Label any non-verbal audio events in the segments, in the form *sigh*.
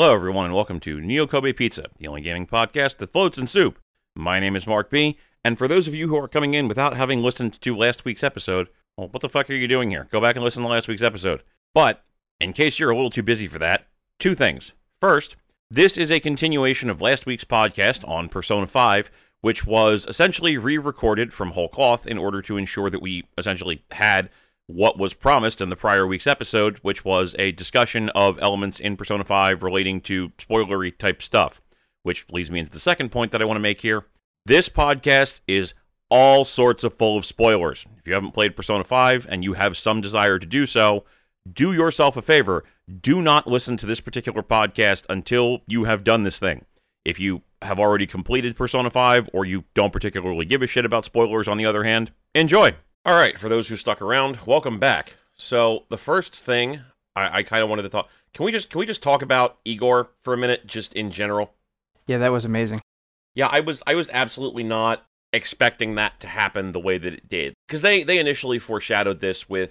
Hello, everyone, and welcome to Neo Kobe Pizza, the only gaming podcast that floats in soup. My name is Mark B, and for those of you who are coming in without having listened to last week's episode, well, what the fuck are you doing here? Go back and listen to last week's episode. But, in case you're a little too busy for that, two things. First, this is a continuation of last week's podcast on Persona 5, which was essentially re recorded from whole cloth in order to ensure that we essentially had what was promised in the prior week's episode, which was a discussion of elements in Persona 5 relating to spoilery type stuff. Which leads me into the second point that I want to make here. This podcast is all sorts of full of spoilers. If you haven't played Persona 5 and you have some desire to do so, do yourself a favor. Do not listen to this particular podcast until you have done this thing. If you have already completed Persona 5 or you don't particularly give a shit about spoilers, on the other hand, enjoy. All right, for those who stuck around, welcome back. So the first thing I, I kind of wanted to talk. Can we just can we just talk about Igor for a minute, just in general? Yeah, that was amazing. Yeah, I was I was absolutely not expecting that to happen the way that it did because they they initially foreshadowed this with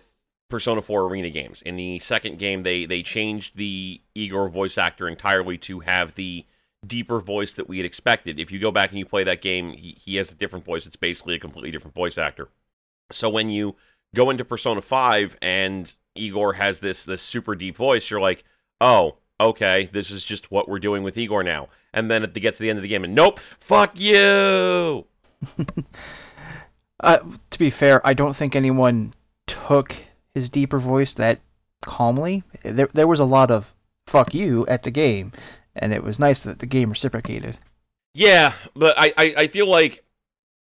Persona 4 Arena games. In the second game, they they changed the Igor voice actor entirely to have the deeper voice that we had expected. If you go back and you play that game, he, he has a different voice. It's basically a completely different voice actor. So when you go into Persona 5 and Igor has this this super deep voice, you're like, "Oh, okay, this is just what we're doing with Igor now." And then at the get to the end of the game and nope, fuck you. *laughs* uh, to be fair, I don't think anyone took his deeper voice that calmly. There there was a lot of fuck you at the game, and it was nice that the game reciprocated. Yeah, but I, I, I feel like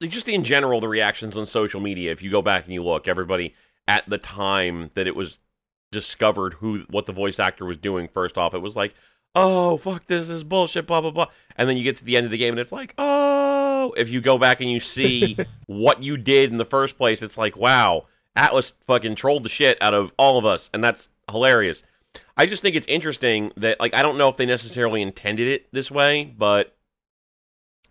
just in general, the reactions on social media, if you go back and you look, everybody at the time that it was discovered who what the voice actor was doing, first off, it was like, oh fuck this, this is bullshit, blah blah blah. And then you get to the end of the game and it's like, oh if you go back and you see *laughs* what you did in the first place, it's like, wow, Atlus fucking trolled the shit out of all of us, and that's hilarious. I just think it's interesting that like I don't know if they necessarily intended it this way, but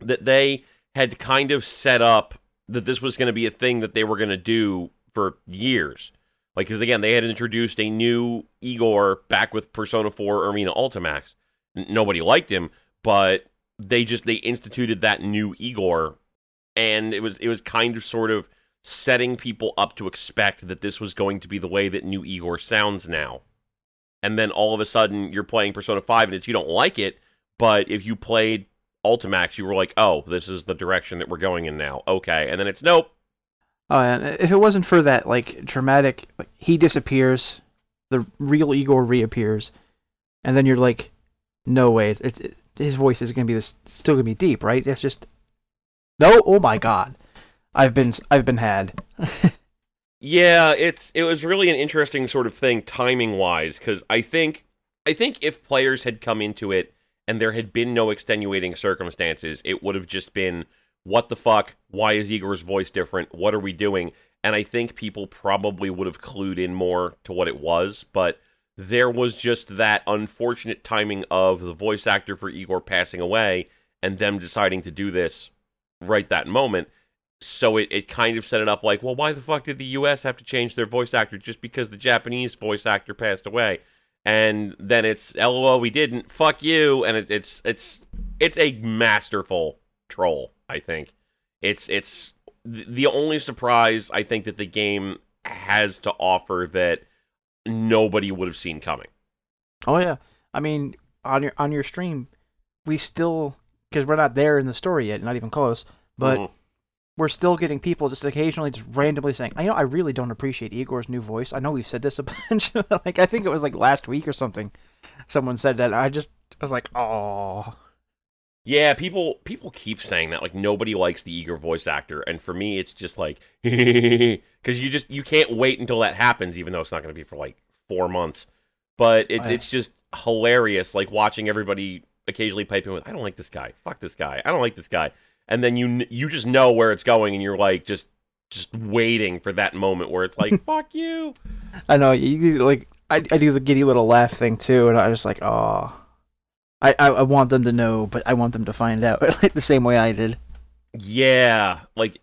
that they had kind of set up that this was going to be a thing that they were going to do for years. Like, because again, they had introduced a new Igor back with Persona 4 Arena Ultimax. N- nobody liked him, but they just they instituted that new Igor, and it was it was kind of sort of setting people up to expect that this was going to be the way that new Igor sounds now. And then all of a sudden, you're playing Persona 5 and it's you don't like it, but if you played Ultimax, you were like, oh, this is the direction that we're going in now. Okay. And then it's nope. Oh, and if it wasn't for that, like, dramatic, like, he disappears, the real Igor reappears, and then you're like, no way, it's, it's it, his voice is gonna be this, still gonna be deep, right? It's just, no, oh my god, I've been, I've been had. *laughs* yeah, it's, it was really an interesting sort of thing timing wise, because I think, I think if players had come into it and there had been no extenuating circumstances, it would have just been, what the fuck? Why is Igor's voice different? What are we doing? And I think people probably would have clued in more to what it was, but there was just that unfortunate timing of the voice actor for Igor passing away and them deciding to do this right that moment. So it, it kind of set it up like, well, why the fuck did the US have to change their voice actor just because the Japanese voice actor passed away? And then it's lol we didn't. Fuck you. And it, it's it's it's a masterful troll i think. It's it's the only surprise i think that the game has to offer that nobody would have seen coming. Oh yeah. I mean on your on your stream we still because we're not there in the story yet not even close but mm-hmm we're still getting people just occasionally just randomly saying, "I know I really don't appreciate Igor's new voice. I know we've said this a *laughs* bunch. like I think it was like last week or something. Someone said that. I just was like, "Oh." Yeah, people people keep saying that like nobody likes the Igor voice actor, and for me, it's just like *laughs* because you just you can't wait until that happens, even though it's not going to be for like four months. But it's oh, it's just hilarious, like watching everybody occasionally pipe in with, "I don't like this guy. Fuck this guy. I don't like this guy." And then you you just know where it's going, and you're like just just waiting for that moment where it's like *laughs* fuck you. I know you like I I do the giddy little laugh thing too, and I just like oh. I, I, I want them to know, but I want them to find out *laughs* like the same way I did. Yeah, like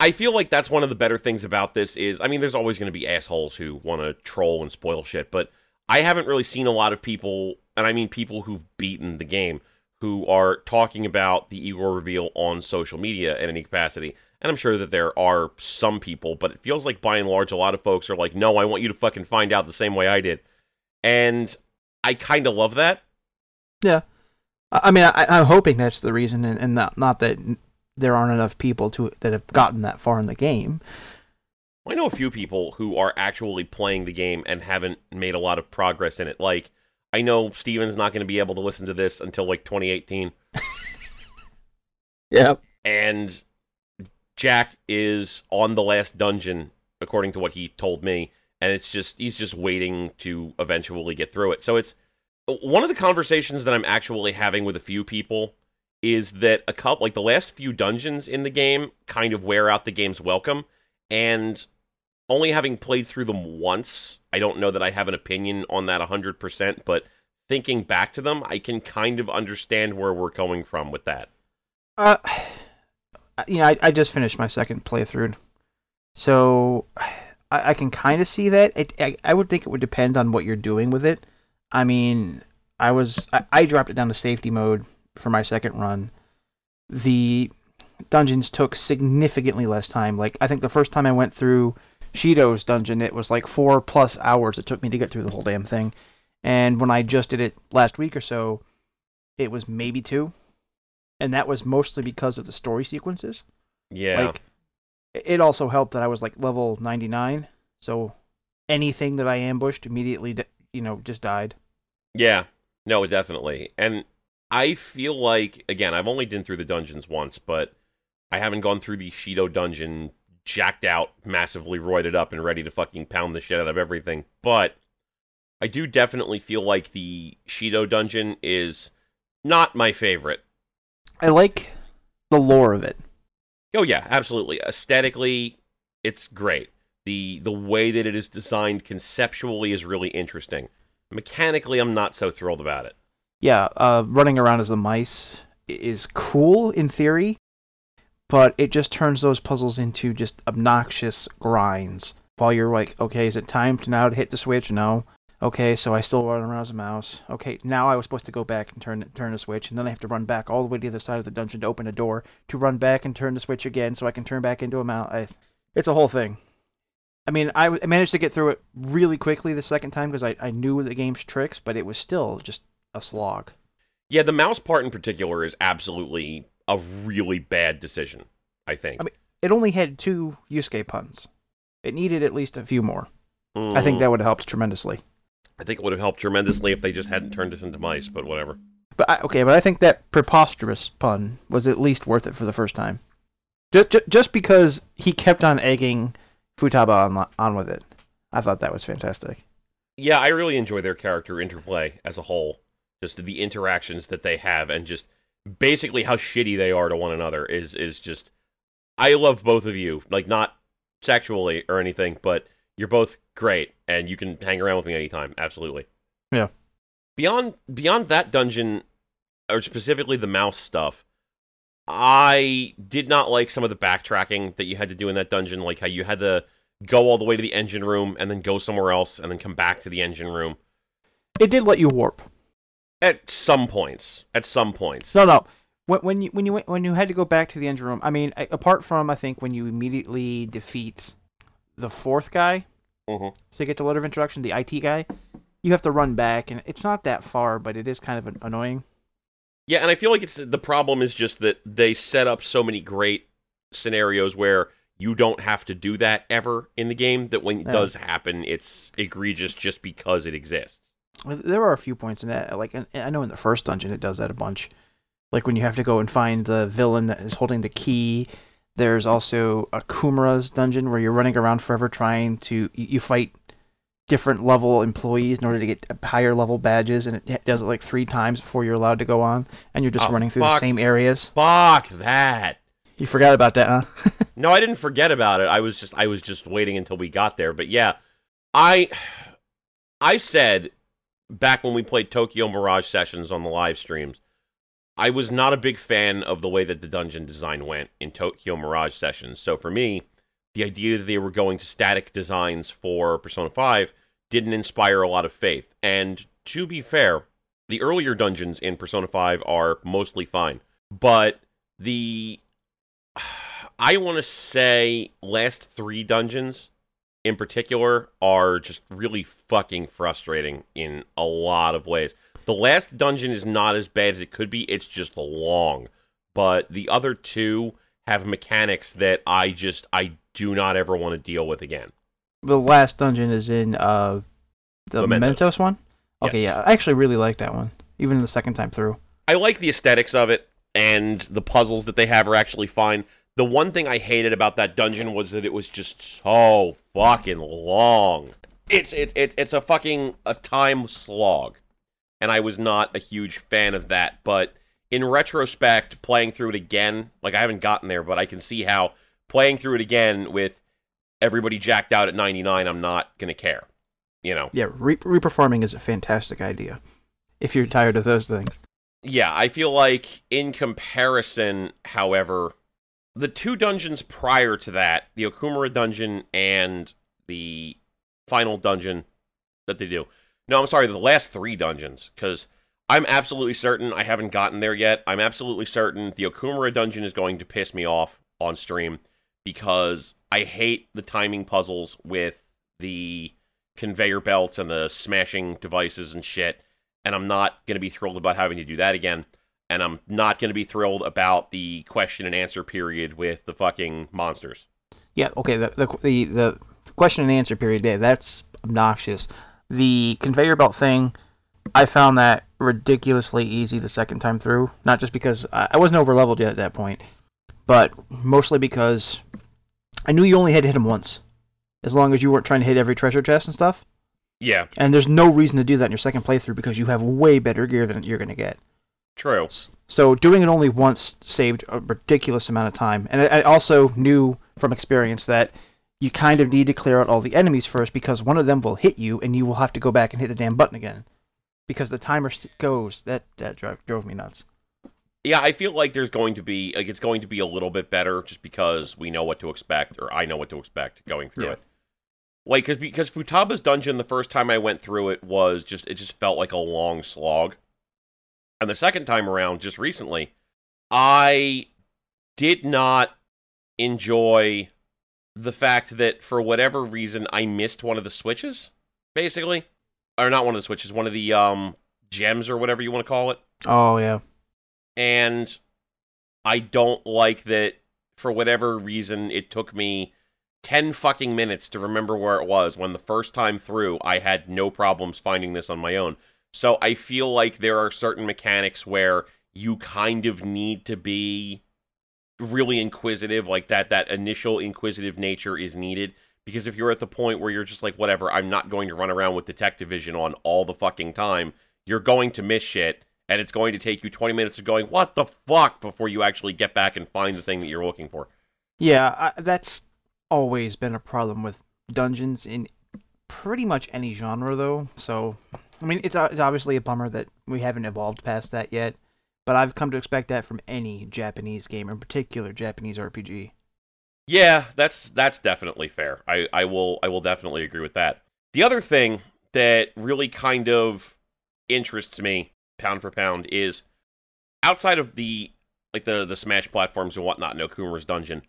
I feel like that's one of the better things about this is I mean there's always going to be assholes who want to troll and spoil shit, but I haven't really seen a lot of people and I mean people who've beaten the game, who are talking about the Igor reveal on social media in any capacity. And I'm sure that there are some people, but it feels like by and large, a lot of folks are like, no, I want you to fucking find out the same way I did. And I kind of love that. Yeah. I mean, I, I'm hoping that's the reason, and, and not, not that there aren't enough people to that have gotten that far in the game. I know a few people who are actually playing the game and haven't made a lot of progress in it. Like, I know Steven's not going to be able to listen to this until like 2018. *laughs* Yep. And Jack is on the last dungeon, according to what he told me. And it's just, he's just waiting to eventually get through it. So it's one of the conversations that I'm actually having with a few people is that a couple, like the last few dungeons in the game, kind of wear out the game's welcome. And only having played through them once, I don't know that I have an opinion on that 100%, but thinking back to them, I can kind of understand where we're coming from with that. Uh, yeah, I, I just finished my second playthrough, so I, I can kind of see that. It, I, I would think it would depend on what you're doing with it. I mean, I was I, I dropped it down to safety mode for my second run. The dungeons took significantly less time. Like I think the first time I went through Shido's dungeon, it was like four plus hours it took me to get through the whole damn thing. And when I just did it last week or so, it was maybe two. And that was mostly because of the story sequences. Yeah. Like it also helped that I was like level 99, so anything that I ambushed immediately, you know, just died. Yeah. No, definitely. And I feel like again, I've only been through the dungeons once, but I haven't gone through the Shido dungeon jacked out, massively roided up, and ready to fucking pound the shit out of everything. But I do definitely feel like the Shido dungeon is not my favorite. I like the lore of it. Oh yeah, absolutely. Aesthetically, it's great. The the way that it is designed conceptually is really interesting. Mechanically, I'm not so thrilled about it. Yeah, uh, running around as the mice is cool in theory, but it just turns those puzzles into just obnoxious grinds. While you're like, okay, is it time to now to hit the switch? No. Okay, so I still run around as a mouse. Okay, now I was supposed to go back and turn turn the switch, and then I have to run back all the way to the other side of the dungeon to open a door to run back and turn the switch again, so I can turn back into a mouse. It's a whole thing. I mean, I, managed to get through it really quickly the second time because I, I knew the game's tricks, but it was still just a slog. Yeah, the mouse part in particular is absolutely a really bad decision, I think. I mean, it only had two Yusuke puns. It needed at least a few more. Mm, I think that would have helped tremendously. I think it would have helped tremendously if they just hadn't turned us into mice, but whatever. But I, okay, but I think that preposterous pun was at least worth it for the first time. Just, just because he kept on egging Futaba on, on with it. I thought that was fantastic. Yeah, I really enjoy their character interplay as a whole. Just the interactions that they have and just basically how shitty they are to one another is is just I love both of you. Like not sexually or anything, but you're both great and you can hang around with me anytime. Absolutely. Yeah. Beyond beyond that dungeon or specifically the mouse stuff, I did not like some of the backtracking that you had to do in that dungeon, like how you had to go all the way to the engine room and then go somewhere else and then come back to the engine room. It did let you warp. At some points. At some points. No, no. When, when you when you went, when you had to go back to the engine room, I mean, apart from I think when you immediately defeat the fourth guy Mhm. to get the letter of introduction, the IT guy, you have to run back, and it's not that far, but it is kind of annoying. Yeah, and I feel like it's the problem is just that they set up so many great scenarios where you don't have to do that ever in the game that when it Yeah. does happen it's egregious just because it exists. There are a few points in that, like I know in the first dungeon it does that a bunch. Like when you have to go and find the villain that is holding the key. There's also Okumura's dungeon where you're running around forever trying to you fight different level employees in order to get higher level badges, and it does it like three times before you're allowed to go on, and you're just Oh, running through the same areas. Fuck that. You forgot about that, huh? *laughs* No, I didn't forget about it. I was just I was just waiting until we got there. But yeah, I I said back when we played Tokyo Mirage sessions on the live streams, I was not a big fan of the way that the dungeon design went in Tokyo Mirage sessions. So for me, the idea that they were going to static designs for Persona 5 didn't inspire a lot of faith. And to be fair, The earlier dungeons in Persona 5 are mostly fine, but the *sighs* I want to say last 3 dungeons in particular are just really fucking frustrating in a lot of ways. The last dungeon is not as bad as it could be, it's just long. But the other two have mechanics that I just I do not ever want to deal with again. The last dungeon is in uh the Mementos. Mementos one. Okay, Yes. yeah, I actually really like that one, even the second time through. I like the aesthetics of it, and the puzzles that they have are actually fine. The one thing I hated about that dungeon was that it was just so fucking long. It's it, it it's a fucking a time slog, and I was not a huge fan of that. But in retrospect, playing through it again, like I haven't gotten there, but I can see how playing through it again with everybody jacked out at 99, I'm not gonna care. You know. Yeah, re- reperforming is a fantastic idea. If you're tired of those things. Yeah, I feel like in comparison, however, the two dungeons prior to that, the Okumura dungeon and the final dungeon that they do. No, I'm sorry, the last three dungeons, because I'm absolutely certain I haven't gotten there yet. I'm absolutely certain the Okumura dungeon is going to piss me off on stream because I hate the timing puzzles with the conveyor belts and the smashing devices and shit and I'm not going to be thrilled about having to do that again. And I'm not going to be thrilled about the question and answer period with the fucking monsters. Yeah, okay, the the the, the question and answer period, yeah, that's obnoxious. The conveyor belt thing, I found that ridiculously easy the second time through. Not just because I, I wasn't over leveled yet at that point, but mostly because I knew you only had to hit him once. As long as you weren't trying to hit every treasure chest and stuff. Yeah, And there's no reason to do that in your second playthrough because you have way better gear than you're going to get. True. So doing it only once saved a ridiculous amount of time. And I I also knew from experience that you kind of need to clear out all the enemies first because one of them will hit you and you will have to go back and hit the damn button again. Because the timer goes. That that drove, drove me nuts. Yeah, I feel like there's going to be like it's going to be a little bit better just because we know what to expect, or I know what to expect going through Yeah. it. Like, cause, because Futaba's dungeon the first time I went through it was just it just felt like a long slog, and the second time around, just recently, I did not enjoy the fact that for whatever reason I missed one of the switches, basically, or not one of the switches, one of the um gems or whatever you want to call it Oh yeah. and I don't like that for whatever reason it took me 10 fucking minutes to remember where it was when the first time through I had no problems finding this on my own. So I feel like there are certain mechanics where you kind of need to be really inquisitive like that that initial inquisitive nature is needed because if you're at the point where you're just like whatever I'm not going to run around with detective vision on all the fucking time you're going to miss shit and it's going to take you 20 minutes of going what the fuck before you actually get back and find the thing that you're looking for Yeah, I, that's always been a problem with dungeons in pretty much any genre, though. So, I mean, it's, uh, it's obviously a bummer that we haven't evolved past that yet, but I've come to expect that from any Japanese game, in particular Japanese RPG. Yeah, that's that's definitely fair. I, I will I will definitely agree with that. The other thing that really kind of interests me, pound for pound, is outside of the like the the Smash platforms and whatnot no Okumura's dungeon,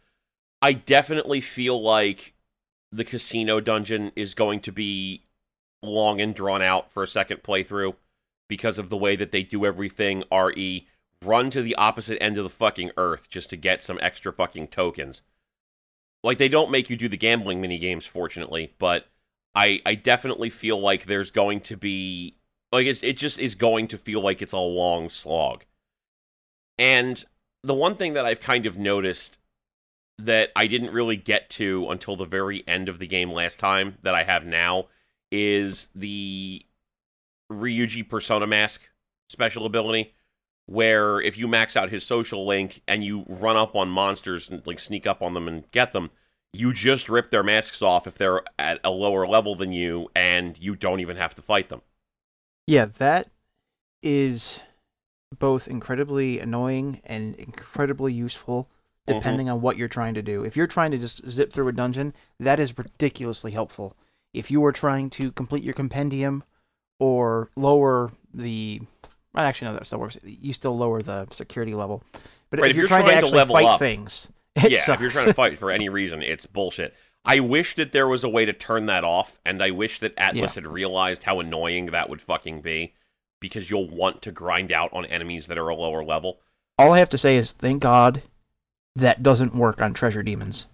I definitely feel like the casino dungeon is going to be long and drawn out for a second playthrough because of the way that they do everything. Re run to the opposite end of the fucking earth just to get some extra fucking tokens like they don't make you do the gambling mini games fortunately but i i definitely feel like there's going to be like it's, it just is going to feel like it's a long slog and the one thing that i've kind of noticed that i didn't really get to until the very end of the game last time that i have now is the ryuji persona mask special ability where if you max out his social link and you run up on monsters and like sneak up on them and get them, you just rip their masks off if they're at a lower level than you and you don't even have to fight them. Yeah, that is both incredibly annoying and incredibly useful mm-hmm. depending on what you're trying to do. If you're trying to just zip through a dungeon, that is ridiculously helpful. If you are trying to complete your compendium or lower the well, actually no, that still works. You still lower the security level, but Right, if, you're, trying, to actually level fight up- things, it yeah, sucks. if you're trying to fight for any reason, it's bullshit. I wish that there was a way to turn that off, and I wish that Atlus had realized how annoying that would fucking be, because you'll want to grind out on enemies that are a lower level. All I have to say is thank God that doesn't work on Treasure Demons.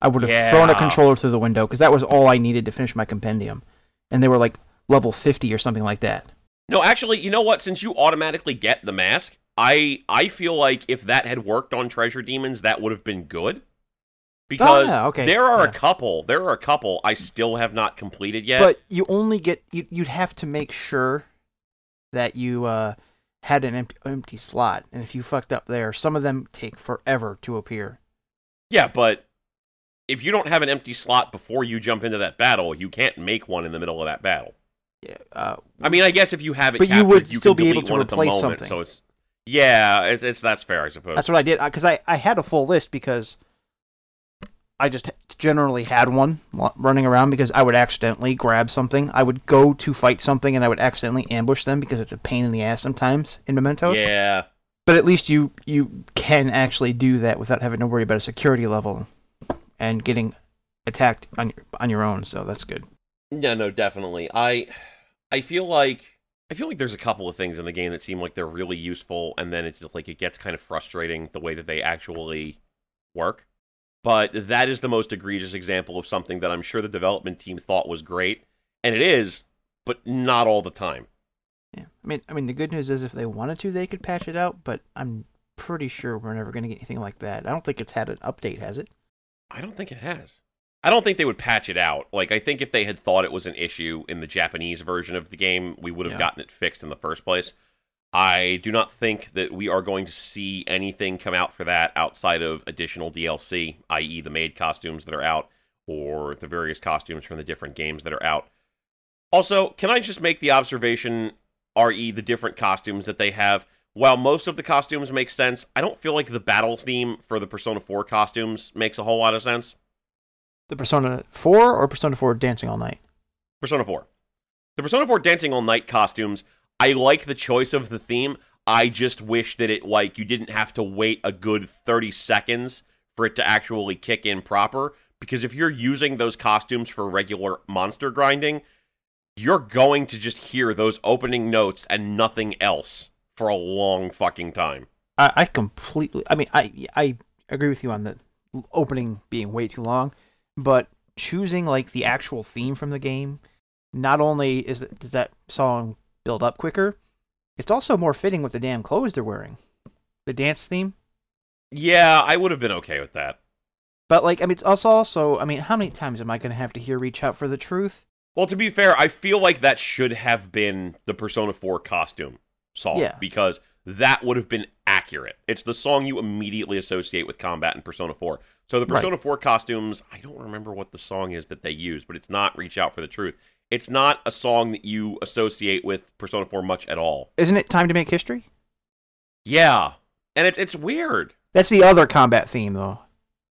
I would have thrown a controller through the window because that was all I needed to finish my compendium, and they were like level 50 or something like that. No, actually, you know what? Since you automatically get the mask, I I feel like if that had worked on Treasure Demons, that would have been good. Because Oh, yeah, okay, there are yeah. a couple, there are a couple I still have not completed yet. But you only get you, you'd have to make sure that you uh, had an empty, empty slot, and if you fucked up there, some of them take forever to appear. yeah, but if you don't have an empty slot before you jump into that battle, you can't make one in the middle of that battle. Yeah, uh, I mean, I guess if you have it But you would you still can be able to at the replace moment. something. So it's yeah, it's, it's that's fair, I suppose. that's what I did because I, I had a full list because I just generally had one running around because I would accidentally grab something. I would go to fight something and I would accidentally ambush them because it's a pain in the ass sometimes in mementos. yeah, But at least you you can actually do that without having to worry about a security level and getting attacked on your on your own. So that's good. No, no, definitely. I I feel like I feel like there's a couple of things in the game that seem like they're really useful, and then it's just like it gets kind of frustrating the way that they actually work. But that is the most egregious example of something that I'm sure the development team thought was great, and it is, but not all the time. Yeah. I mean I mean the good news is if they wanted to they could patch it out, but I'm pretty sure we're never going to get anything like that. I don't think it's had an update, has it? I don't think it has. I don't think they would patch it out. Like I think if they had thought it was an issue in the Japanese version of the game, we would have Yeah. gotten it fixed in the first place. I do not think that we are going to see anything come out for that outside of additional DLC, i.e., the maid costumes that are out or the various costumes from the different games that are out. Also, can I just make the observation, re the different costumes that they have? While most of the costumes make sense, I don't feel like the battle theme for the Persona 4 costumes makes a whole lot of sense. The Persona 4 or Persona 4 Dancing All Night? Persona 4. The Persona 4 Dancing All Night costumes, I like the choice of the theme. I just wish that it like you didn't have to wait a good 30 seconds for it to actually kick in proper because if you're using those costumes for regular monster grinding, you're going to just hear those opening notes and nothing else for a long fucking time. I, I completely. I mean, I I agree with you on the opening being way too long, but choosing like the actual theme from the game, not only is it, does that song build up quicker, it's also more fitting with the damn clothes they're wearing. The dance theme, Yeah, I would have been okay with that. but like I mean, it's also also. I mean, how many times am I gonna have to hear "Reach Out for the Truth"? Well, to be fair, I feel like that should have been the Persona 4 costume song Yeah. because that would have been accurate. It's the song you immediately associate with combat in Persona 4. So the Right. Persona 4 costumes, I don't remember what the song is that they use, but it's not Reach Out for the Truth. It's not a song that you associate with Persona 4 much at all. Isn't it time to make history? Yeah. And it, it's weird. That's the other combat theme, though.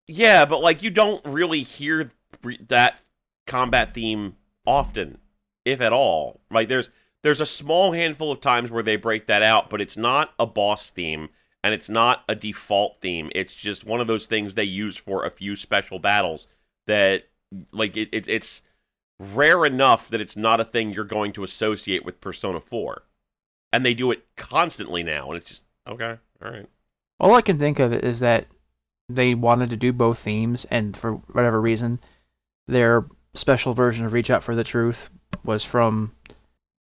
Yeah, but like you don't really hear that combat theme often, if at all. Like there's there's a small handful of times where they break that out, but it's not a boss theme and it's not a default theme. It's just one of those things they use for a few special battles that like it, it it's rare enough that it's not a thing you're going to associate with Persona 4. And they do it constantly now and it's just okay, all right. All I can think of is that they wanted to do both themes, and for whatever reason, their special version of Reach Out for the Truth was from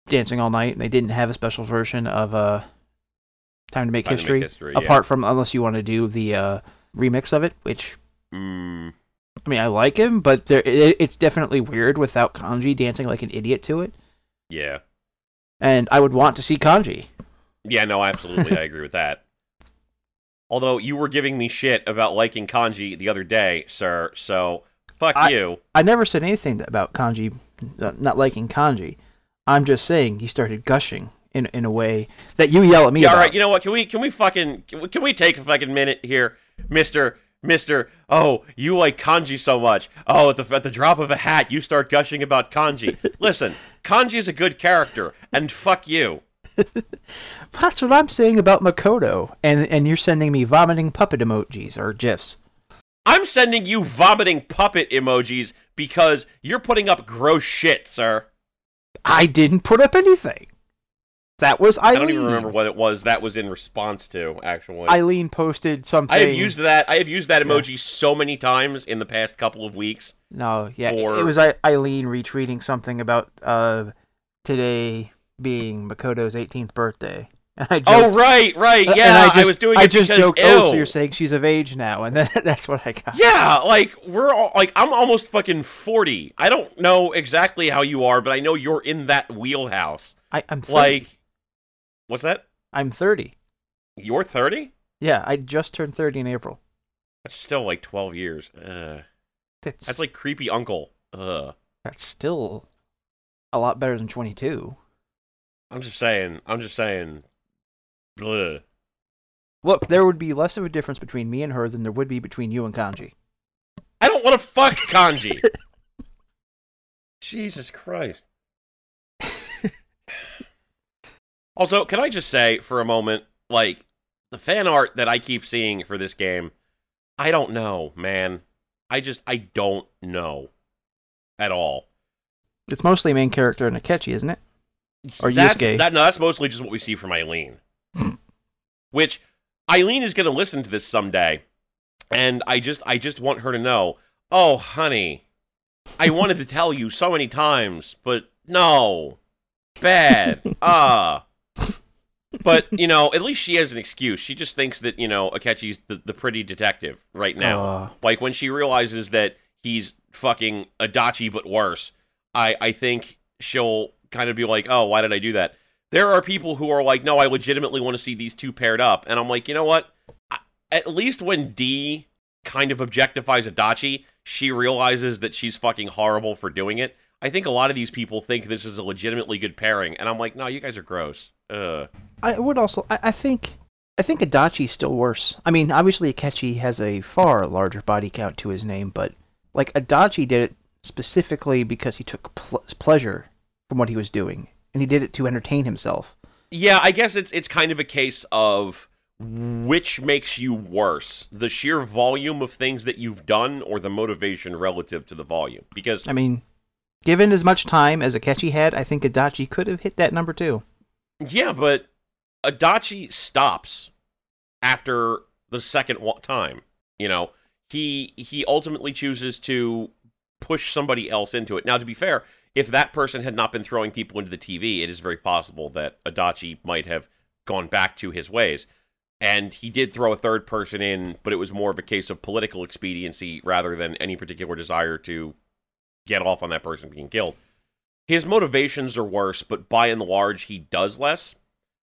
Dancing All Night, and they didn't have a special version of uh, Time to Make Time to Make History, History, yeah. apart from unless you want to do the uh, remix of it, which Mm, I mean I like him, but there it, it's definitely weird without Kanji dancing like an idiot to it, yeah. and I would want to see Kanji. Yeah, no, absolutely. I agree with that. *laughs* Although you were giving me shit about liking kanji the other day, sir, so fuck I- you. I never said anything about Kanji not liking Kanji. I'm just saying he started gushing in in a way that you yell at me Yeah, all right, you know what? Can we can we fucking can we, can we take a fucking minute here, Mister Mister? Oh, you like kanji so much. Oh, at the at the drop of a hat, you start gushing about kanji. *laughs* Listen, kanji is a good character, and fuck you. *laughs* That's what I'm saying about Makoto, and and you're sending me vomiting puppet emojis or gifs. I'm sending you vomiting puppet emojis because you're putting up gross shit, sir. I didn't put up anything. That was Eileen. I don't even remember what it was that was in response to. Actually, Eileen posted something. I have used that. I have used that emoji yeah. so many times in the past couple of weeks. No, yeah, for... it was Eileen retweeting something about uh, today being Makoto's 18th birthday. *laughs* Joked, oh right, right, yeah. I, just, I, was doing. I just because, joked. Ew. Oh, so you're saying she's of age now, and then *laughs* that's what I got. Yeah, like we're all like I'm almost fucking forty. I don't know exactly how you are, but I know you're in that wheelhouse. I, am 30. like, what's that? I'm thirty. You're thirty? Yeah, I just turned thirty in April. That's still like twelve years. Uh, that's that's like creepy uncle. Uh, that's still a lot better than twenty two. I'm just saying. I'm just saying. Look, there would be less of a difference between me and her than there would be between you and Kanji. I don't want to fuck *laughs* Kanji. *laughs* Jesus Christ. *laughs* also, can I just say for a moment, like the fan art that I keep seeing for this game, I don't know, man. I just I don't know at all. It's mostly main character and Akechi, isn't it? Or that's, Yusuke? That, no, that's mostly just what we see from Eileen. Which Eileen is going to listen to this someday, and I just I just want her to know. Oh, honey, I wanted to tell you so many times, but no, bad. Ah. *laughs* uh. But you know, at least she has an excuse. She just thinks that you know Akechi's the, the pretty detective right now. Uh. Like when she realizes that he's fucking Adachi but worse. I I think she'll kind of be like, oh, why did I do that? There are people who are like, no, I legitimately want to see these two paired up. And I'm like, you know what? At least when D kind of objectifies Adachi, she realizes that she's fucking horrible for doing it. I think a lot of these people think this is a legitimately good pairing, and I'm like, no, you guys are gross. I would also, I, I think, I think Adachi's still worse. I mean, obviously Akechi has a far larger body count to his name, but like Adachi did it specifically because he took pl- pleasure from what he was doing, and he did it to entertain himself. Yeah, I guess it's it's kind of a case of which makes you worse, the sheer volume of things that you've done, or the motivation relative to the volume. Because I mean, given as much time as Akechi had, I think Adachi could have hit that number too. Yeah, but Adachi stops after the second time. You know, he he ultimately chooses to push somebody else into it. Now, to be fair, if that person had not been throwing people into the TV, it is very possible that Adachi might have gone back to his ways. And he did throw a third person in, but it was more of a case of political expediency rather than any particular desire to get off on that person being killed. His motivations are worse, but by and large, he does less.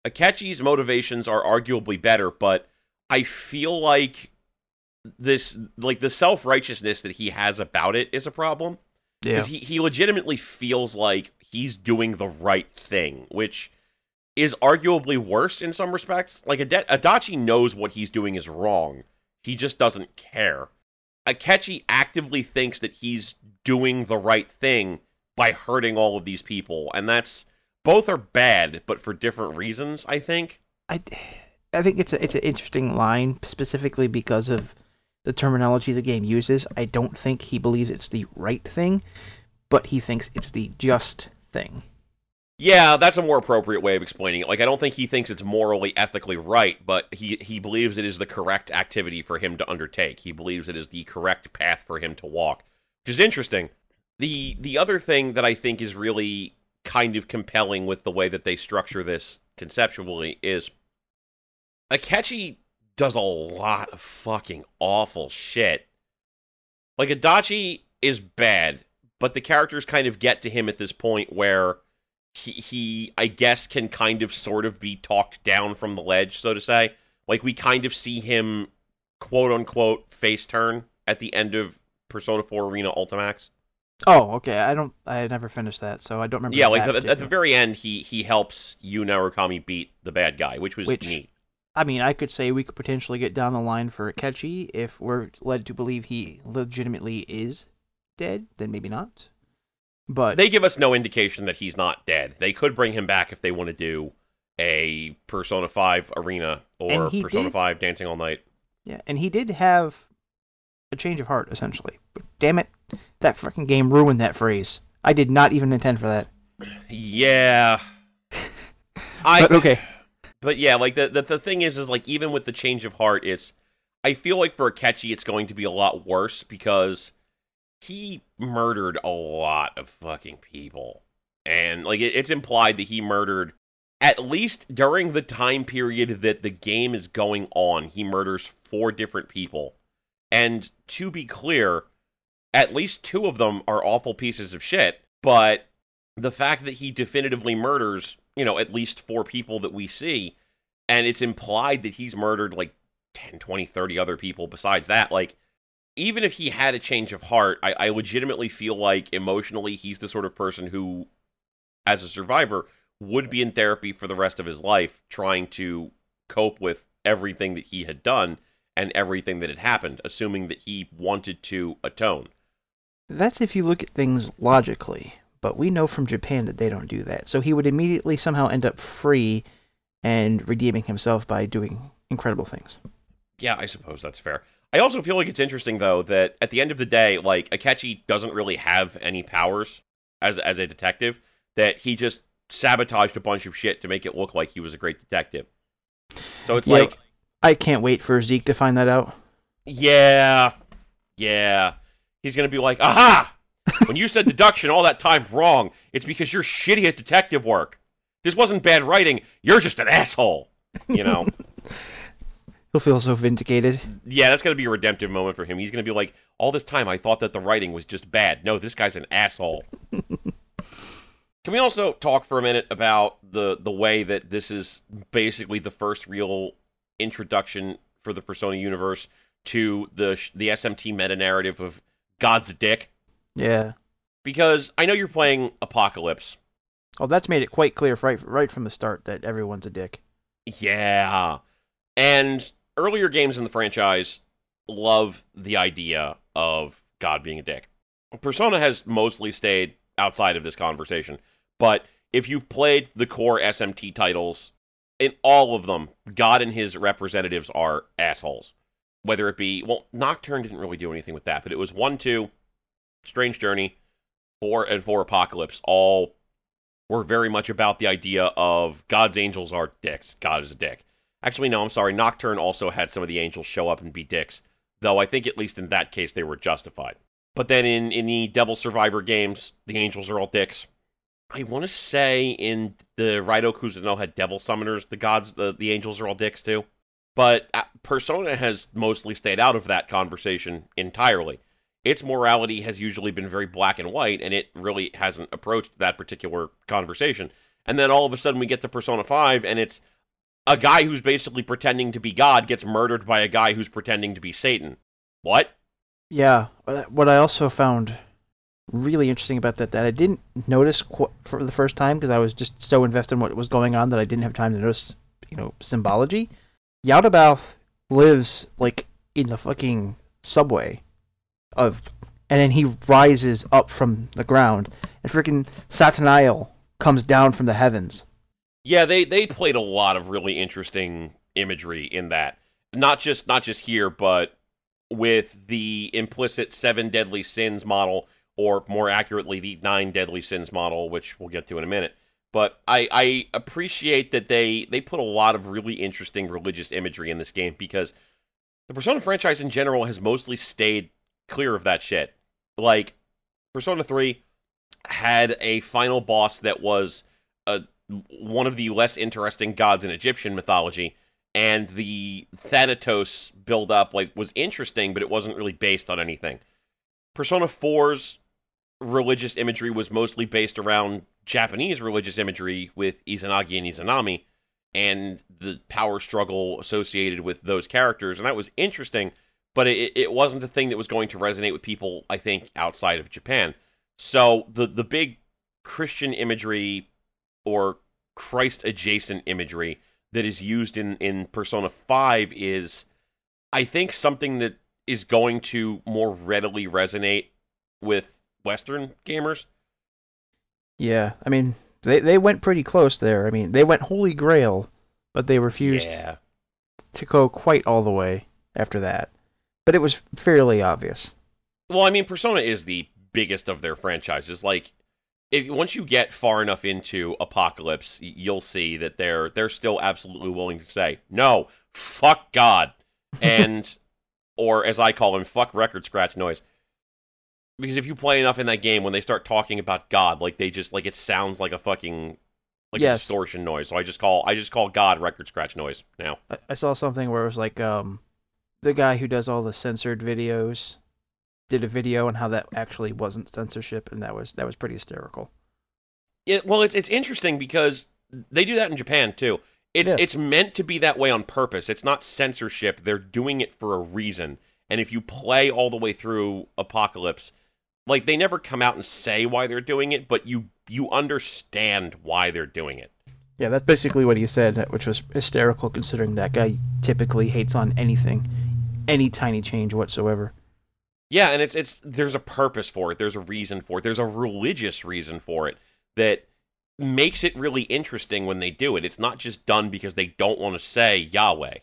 Akechi's motivations are arguably better, but I feel like this, like the self righteousness that he has about it, is a problem because yeah. he, he legitimately feels like he's doing the right thing, which is arguably worse in some respects. Like Ad- Adachi knows what he's doing is wrong. He just doesn't care. Akechi actively thinks that he's doing the right thing by hurting all of these people, and that's both are bad, but for different reasons. I think. I, I think it's a, it's an interesting line specifically because of the terminology the game uses. I don't think he believes it's the right thing, but he thinks it's the just thing. Yeah, that's a more appropriate way of explaining it. Like I don't think he thinks it's morally ethically right, but he he believes it is the correct activity for him to undertake. He believes it is the correct path for him to walk. Which is interesting. The the other thing that I think is really kind of compelling with the way that they structure this conceptually is Akechi does a lot of fucking awful shit. Like Adachi is bad, but the characters kind of get to him at this point where he he I guess can kind of sort of be talked down from the ledge, so to say. Like we kind of see him quote unquote face turn at the end of Persona 4 Arena Ultimax. Oh, okay. I don't. I never finished that, so I don't remember. Yeah, like the, at the very end, he he helps Yu Narukami beat the bad guy, which was which, neat. I mean, I could say we could potentially get down the line for Akechi if we're led to believe he legitimately is dead. Then maybe not. But they give us no indication that he's not dead. They could bring him back if they want to do a Persona 5 Arena or Persona did- 5 Dancing All Night. Yeah, and he did have a change of heart essentially. But damn it, that fucking game ruined that phrase. I did not even intend for that. Yeah. *laughs* I But okay, But yeah, like the, the the thing is, is like even with the change of heart, it's I feel like for Akechi, it's going to be a lot worse because he murdered a lot of fucking people, and like it, it's implied that he murdered at least during the time period that the game is going on, he murders four different people, and to be clear, at least two of them are awful pieces of shit, but the fact that he definitively murders, you know, at least four people that we see and it's implied that he's murdered like 10 20 30 other people besides that like even if he had a change of heart I, I legitimately feel like emotionally he's the sort of person who as a survivor would be in therapy for the rest of his life trying to cope with everything that he had done and everything that had happened assuming that he wanted to atone that's if you look at things logically. But we know from Japan that they don't do that. So he would immediately somehow end up free and redeeming himself by doing incredible things. Yeah, I suppose that's fair. I also feel like it's interesting though that at the end of the day, like Akechi doesn't really have any powers as as a detective. That he just sabotaged a bunch of shit to make it look like he was a great detective. So it's Yeah. like, I can't wait for Zeke to find that out. yeah, yeah, he's gonna be like, aha! When you said deduction all that time wrong, it's because you're shitty at detective work. This wasn't bad writing. You're just an asshole. You know. *laughs* He'll feel so vindicated. Yeah, that's gonna be a redemptive moment for him. He's gonna be like, all this time I thought that the writing was just bad. No, this guy's an asshole. *laughs* Can we also talk for a minute about the the way that this is basically the first real introduction for the Persona universe to the sh- the SMT meta narrative of God's a dick? Yeah. Because I know you're playing Apocalypse. Oh, that's made it quite clear right right from the start that everyone's a dick. Yeah. And earlier games in the franchise love the idea of God being a dick. Persona has mostly stayed outside of this conversation, but if you've played the core SMT titles, in all of them, God and his representatives are assholes. Whether it be, well, Nocturne didn't really do anything with that, but it was 1 2, Strange Journey, 4, and 4 Apocalypse, all were very much about the idea of God's angels are dicks. God is a dick. Actually, no, I'm sorry. Nocturne also had some of the angels show up and be dicks, though I think at least in that case they were justified. But then in, in the Devil Survivor games, the angels are all dicks. I want to say in the Raidou Kuzunoha devil summoners, the gods, the, the angels are all dicks too. But uh, Persona has mostly stayed out of that conversation entirely. Its morality has usually been very black and white, and it really hasn't approached that particular conversation. And then all of a sudden we get to Persona 5, and it's a guy who's basically pretending to be God gets murdered by a guy who's pretending to be Satan. What? Yeah. What I also found really interesting about that that I didn't notice qu- for the first time because I was just so invested in what was going on that I didn't have time to notice, you know, symbology. Yaldabaoth lives like in the fucking subway of and then he rises up from the ground and freaking Satanael comes down from the heavens. Yeah, they they played a lot of really interesting imagery in that. Not just not just here, but with the implicit seven deadly sins model, or more accurately, the nine deadly sins model, which we'll get to in a minute. But I, I appreciate that they they put a lot of really interesting religious imagery in this game because the Persona franchise in general has mostly stayed clear of that shit. Like Persona 3 had a final boss that was a one of the less interesting gods in Egyptian mythology, and the Thanatos build up like was interesting, but it wasn't really based on anything. Persona 4's religious imagery was mostly based around Japanese religious imagery with Izanagi and Izanami and the power struggle associated with those characters, and that was interesting, but it, it wasn't a thing that was going to resonate with people, I think, outside of Japan. So the the big Christian imagery or Christ adjacent imagery that is used in, in Persona 5 is, I think, something that is going to more readily resonate with Western gamers. Yeah, I mean, They they went pretty close there. I mean, they went Holy Grail, but they refused Yeah. to go quite all the way after that. But it was fairly obvious. Well, I mean, Persona is the biggest of their franchises. Like, if once you get far enough into Apocalypse, you'll see that they're they're still absolutely willing to say no, fuck God, *laughs* and or as I call him, fuck record scratch noise. Because if you play enough in that game, when they start talking about God, like they just like it sounds like a fucking like a distortion noise. So I just call I just call God record scratch noise now. I, I saw something where it was like um, the guy who does all the censored videos did a video on how that actually wasn't censorship, and that was that was pretty hysterical. It, well, it's it's interesting because they do that in Japan too. It's Yeah. it's meant to be that way on purpose. It's not censorship. They're doing it for a reason. And if you play all the way through Apocalypse, like they never come out and say why they're doing it, but you you understand why they're doing it. Yeah, that's basically what he said, which was hysterical considering that guy typically hates on anything, any tiny change whatsoever. Yeah, and it's it's there's a purpose for it. There's a reason for it. There's a religious reason for it that makes it really interesting when they do it. It's not just done because they don't want to say Yahweh.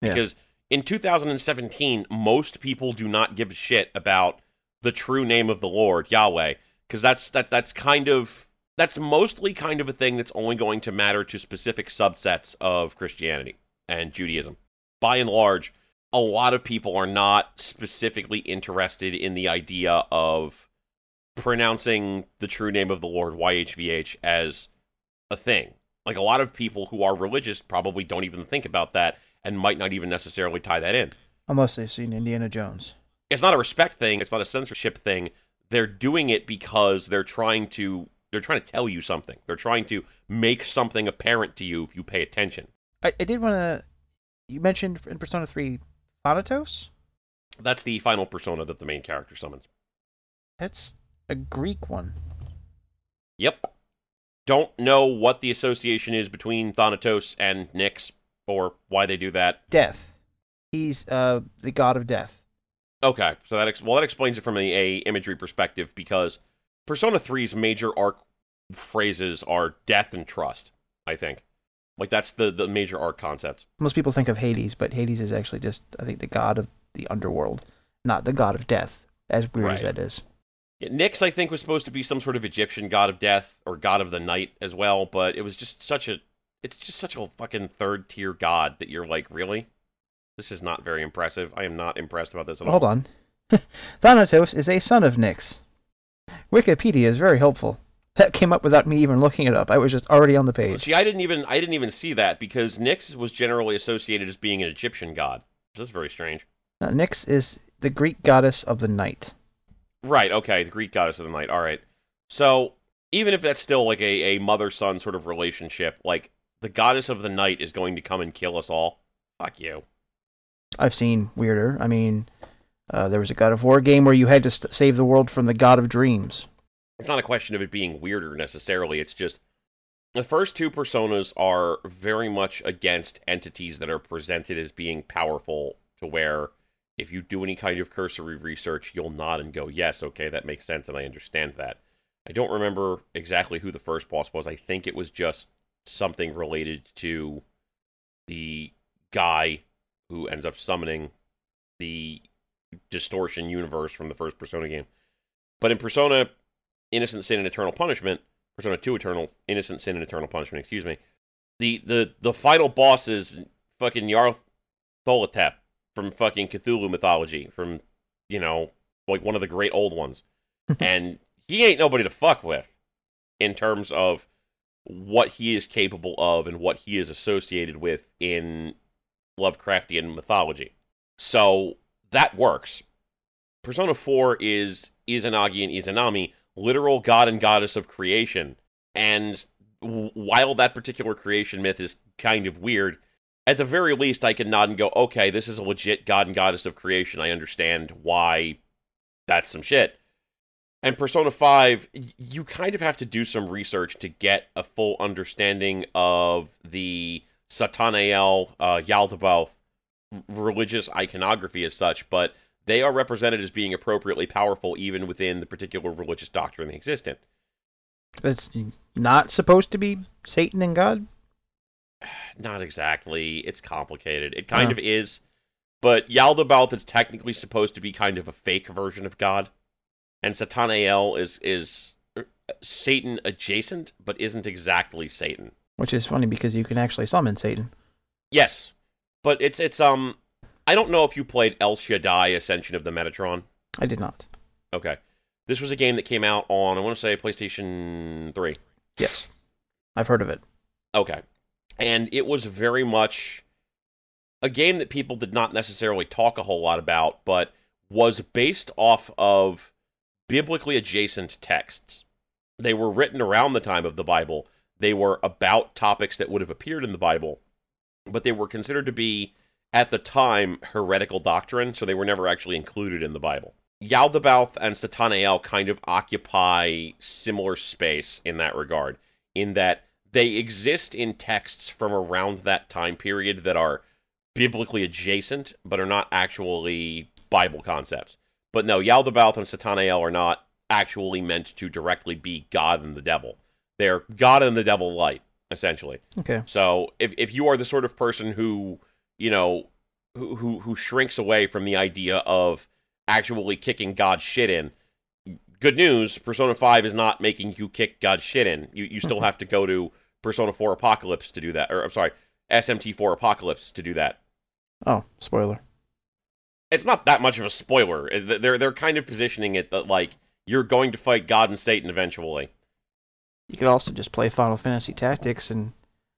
Yeah. Because in 2017, most people do not give a shit about the true name of the Lord, Yahweh, because that's that that's kind of that's mostly kind of a thing that's only going to matter to specific subsets of Christianity and Judaism. By and large, a lot of people are not specifically interested in the idea of pronouncing the true name of the Lord, YHVH, as a thing. Like a lot of people who are religious probably don't even think about that and might not even necessarily tie that in. Unless they've seen Indiana Jones. It's not a respect thing, it's not a censorship thing. They're doing it because they're trying to they're trying to tell you something. They're trying to make something apparent to you if you pay attention. I, I did want to. You mentioned in Persona 3 Thanatos? That's the final persona that the main character summons. That's a Greek one. Yep. Don't know what the association is between Thanatos and Nyx or why they do that. Death. He's uh, the god of death. Okay, so that ex- well that explains it from a, a imagery perspective because Persona 3's major arc phrases are death and trust. I think, like that's the the major arc concepts. Most people think of Hades, but Hades is actually just, I think, the god of the underworld, not the god of death, as weird as that is. Yeah, Nyx, I think, was supposed to be some sort of Egyptian god of death or god of the night as well, but it was just such a it's just such a fucking third tier god that you're like, really? This is not very impressive. I am not impressed about this at all. Hold on. *laughs* Thanatos is a son of Nyx. Wikipedia is very helpful. That came up without me even looking it up. I was just already on the page. See, I didn't even I didn't even see that because Nyx was generally associated as being an Egyptian god. That's very strange. Uh, Nyx is the Greek goddess of the night. Right, okay, the Greek goddess of the night. All right. So, even if that's still like a, a mother son sort of relationship, like the goddess of the night is going to come and kill us all. Fuck you. I've seen weirder. I mean, uh, there was a God of War game where you had to st- save the world from the God of Dreams. It's not a question of it being weirder necessarily. It's just the first two personas are very much against entities that are presented as being powerful to where if you do any kind of cursory research, you'll nod and go, yes, okay, that makes sense, and I understand that. I don't remember exactly who the first boss was. I think it was just something related to the guy who ends up summoning the distortion universe from the first Persona game. But in Persona Innocent Sin and Eternal Punishment, Persona 2 Eternal Innocent Sin and Eternal Punishment, excuse me. The the the final boss is fucking Yarl Tholotep from fucking Cthulhu mythology, from you know, like one of the great old ones. *laughs* and he ain't nobody to fuck with in terms of what he is capable of and what he is associated with in Lovecraftian mythology. So that works. Persona 4 is Izanagi and Izanami, literal god and goddess of creation. And while that particular creation myth is kind of weird, at the very least, I can nod and go, okay, this is a legit god and goddess of creation. I understand why that's some shit. And Persona 5, you kind of have to do some research to get a full understanding of the Satanael, uh, Yaldabaoth religious iconography as such, but they are represented as being appropriately powerful even within the particular religious doctrine they exist in. That's not supposed to be Satan and God. *sighs* Not exactly. It's complicated. It kind Oh. of is. But Yaldabaoth is technically supposed to be kind of a fake version of God. And Satanael is is uh, Satan adjacent, but isn't exactly Satan. Which is funny because you can actually summon Satan. Yes. But it's it's um I don't know if you played El Shaddai Ascension of the Metatron. I did not. Okay. This was a game that came out on I want to say PlayStation 3. Yes. I've heard of it. Okay. And it was very much a game that people did not necessarily talk a whole lot about, but was based off of biblically adjacent texts. They were written around the time of the Bible. They were about topics that would have appeared in the Bible, but they were considered to be, at the time, heretical doctrine, so they were never actually included in the Bible. Yaldabaoth and Satanael kind of occupy similar space in that regard, in that they exist in texts from around that time period that are biblically adjacent, but are not actually Bible concepts. But no, Yaldabaoth and Satanael are not actually meant to directly be God and the devil. They're God and the devil light, essentially. Okay. So if if you are the sort of person who, you know, who who, who shrinks away from the idea of actually kicking God's shit in, good news, Persona 5 is not making you kick God's shit in. You you still *laughs* have to go to Persona 4 Apocalypse to do that. Or I'm sorry, SMT4 Apocalypse to do that. Oh, spoiler. It's not that much of a spoiler. They're they're kind of positioning it that like you're going to fight God and Satan eventually. You could also just play Final Fantasy Tactics and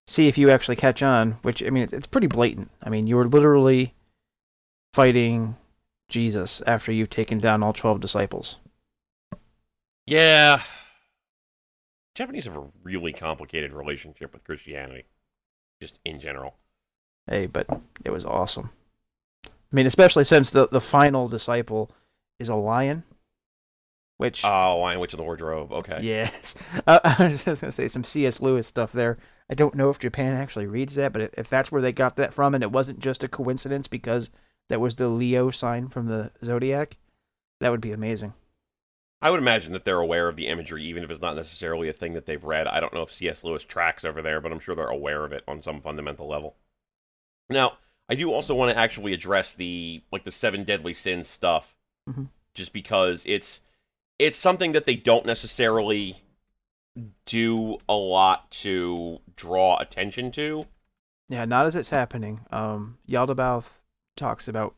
see if you actually catch on. Which I mean, it's, pretty blatant. I mean, you're literally fighting Jesus after you've taken down all twelve disciples. Yeah. Japanese have a really complicated relationship with Christianity, just in general. Hey, but it was awesome. I mean, especially since the the final disciple is a lion, which Oh, Lion Witch in the Wardrobe. Okay. yes, *laughs* uh, I was just gonna say some C.S. Lewis stuff there. I don't know if Japan actually reads that, but if that's where they got that from, and it wasn't just a coincidence because that was the Leo sign from the zodiac, that would be amazing. I would imagine that they're aware of the imagery, even if it's not necessarily a thing that they've read. I don't know if C.S. Lewis tracks over there, but I'm sure they're aware of it on some fundamental level. Now, I do also want to actually address the like the seven deadly sins stuff, Mhm. just because it's it's something that they don't necessarily do a lot to draw attention to. Yeah, not as it's happening. Um, Yaldabaoth talks about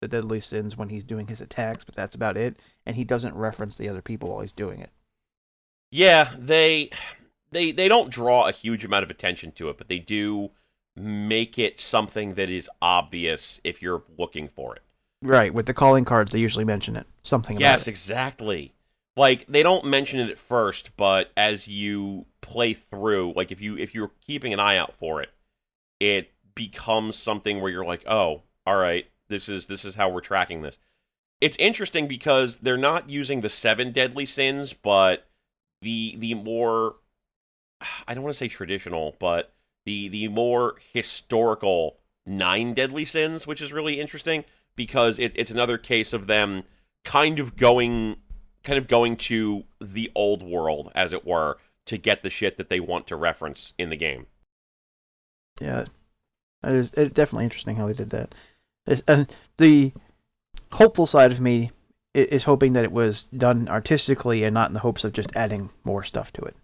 the deadly sins when he's doing his attacks, but that's about it, and he doesn't reference the other people while he's doing it. Yeah, they they they don't draw a huge amount of attention to it, but they do make it something that is obvious if you're looking for it. Right, with the calling cards, they usually mention it. Something Yes, about it. Like they don't mention it at first, but as you play through, like if you if you're keeping an eye out for it, it becomes something where you're like, "Oh, all right, this is this is how we're tracking this." It's interesting because they're not using the seven deadly sins, but the the more *sighs* I don't want to say traditional, but the the more historical nine deadly sins, which is really interesting because it, it's another case of them kind of going kind of going to the old world as it were to get the shit that they want to reference in the game Yeah, it is, it's definitely interesting how they did that. It's, and the hopeful side of me is hoping that it was done artistically and not in the hopes of just adding more stuff to it.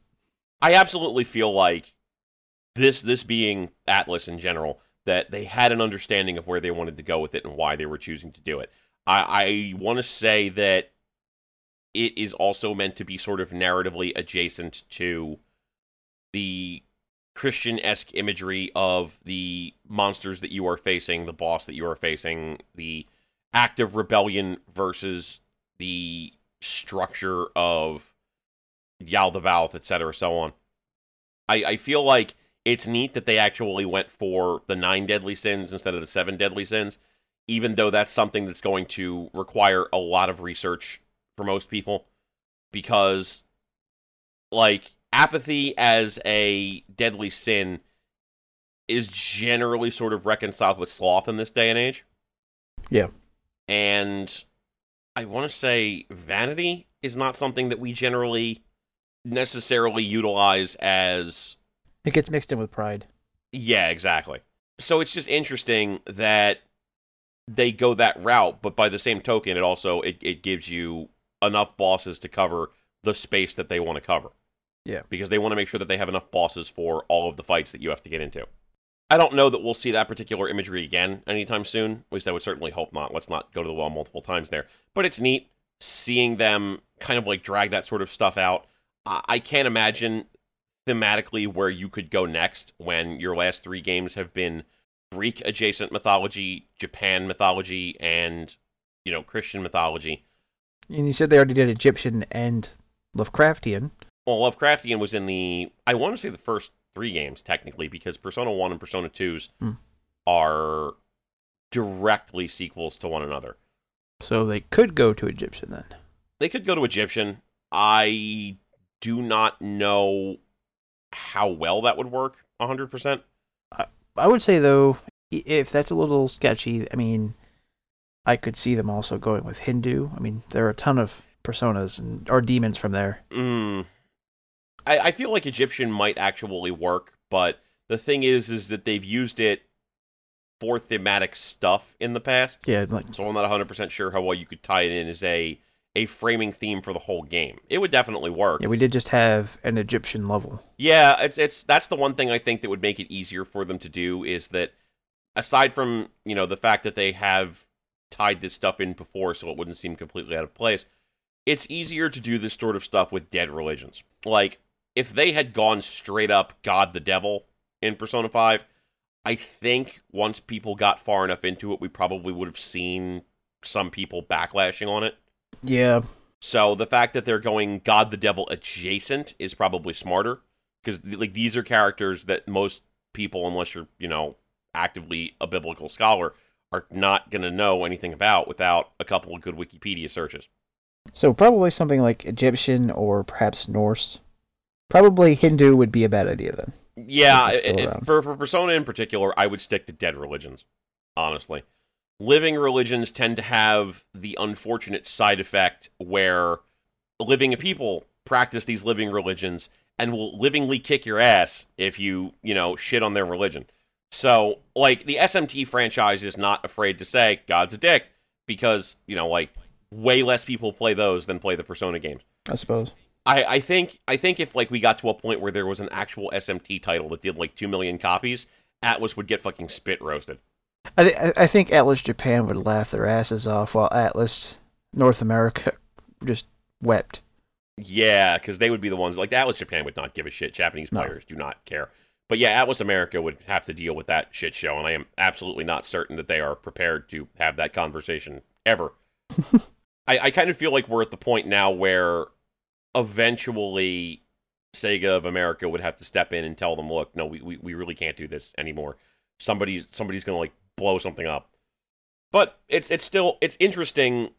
i absolutely feel like this this being Atlus in general that they had an understanding of where they wanted to go with it and why they were choosing to do it i i want to say that it is also meant to be sort of narratively adjacent to the Christian esque imagery of the monsters that you are facing, the boss that you are facing, the act of rebellion versus the structure of Yaldabaoth, etc., so on. I, I feel like it's neat that they actually went for the nine deadly sins instead of the seven deadly sins, even though that's something that's going to require a lot of research for most people because like apathy as a deadly sin is generally sort of reconciled with sloth in this day and age. Yeah. And I want to say vanity is not something that we generally necessarily utilize as It gets mixed in with Pride. yeah, exactly. So it's just interesting that they go that route, but by the same token, it also it, it gives you enough bosses to cover the space that they want to cover. Yeah. Because they want to make sure that they have enough bosses for all of the fights that you have to get into. I don't know that we'll see that particular imagery again anytime soon. At least I would certainly hope not. Let's not go to the well multiple times there. But it's neat seeing them kind of like drag that sort of stuff out. I, I can't imagine thematically where you could go next when your last three games have been Greek adjacent mythology, Japan mythology, and you know Christian mythology. And you said they already did Egyptian and Lovecraftian. Well, Lovecraftian was in the I want to say the first three games technically because Persona One and Persona 2s Hmm. are directly sequels to one another. So they could go to Egyptian then. They could go to Egyptian. I do not know how well that would work 100%. I would say though, if that's a little sketchy, I mean, I could see them also going with Hindu. I mean, there are a ton of personas and or demons from there. Mm. I, I feel like Egyptian might actually work, but the thing is, is that they've used it for thematic stuff in the past. Yeah, like So I'm not 100% sure how well you could tie it in as a a framing theme for the whole game. It would definitely work. yeah, we did just have an Egyptian level. Yeah, it's it's that's the one thing I think that would make it easier for them to do is that aside from, you know, the fact that they have tied this stuff in before so it wouldn't seem completely out of place, it's easier to do this sort of stuff with dead religions. Like if they had gone straight up God the Devil in Persona 5, I think once people got far enough into it, we probably would have seen some people backlashing on it. Yeah, So the fact that they're going God the Devil adjacent is probably smarter because like these are characters that most people, unless you're you know actively a biblical scholar, are not going to know anything about without a couple of good Wikipedia searches. so probably something like Egyptian or perhaps Norse. Probably Hindu would be a bad idea then. Yeah, If it's still it- it- for for Persona in particular, I would stick to dead religions. Honestly, living religions tend to have the unfortunate side effect where living people practice these living religions and will livingly kick your ass if you you know shit on their religion. So, like the SMT franchise is not afraid to say God's a dick because you know like way less people play those than play the Persona games. I suppose. I, I think I think if like we got to a point where there was an actual SMT title that did like two million copies, Atlus would get fucking spit roasted. I, th- I think Atlus Japan would laugh their asses off while Atlus North America *laughs* just wept. Yeah, because they would be the ones like Atlus Japan would not give a shit. Japanese No. players do not care. But yeah, Atlus America would have to deal with that shit show, and I am absolutely not certain that they are prepared to have that conversation ever. *laughs* I, I kind of feel like we're at the point now where eventually Sega of America would have to step in and tell them, look, no, we, we, we really can't do this anymore. Somebody's somebody's gonna like blow something up. But it's it's still it's interesting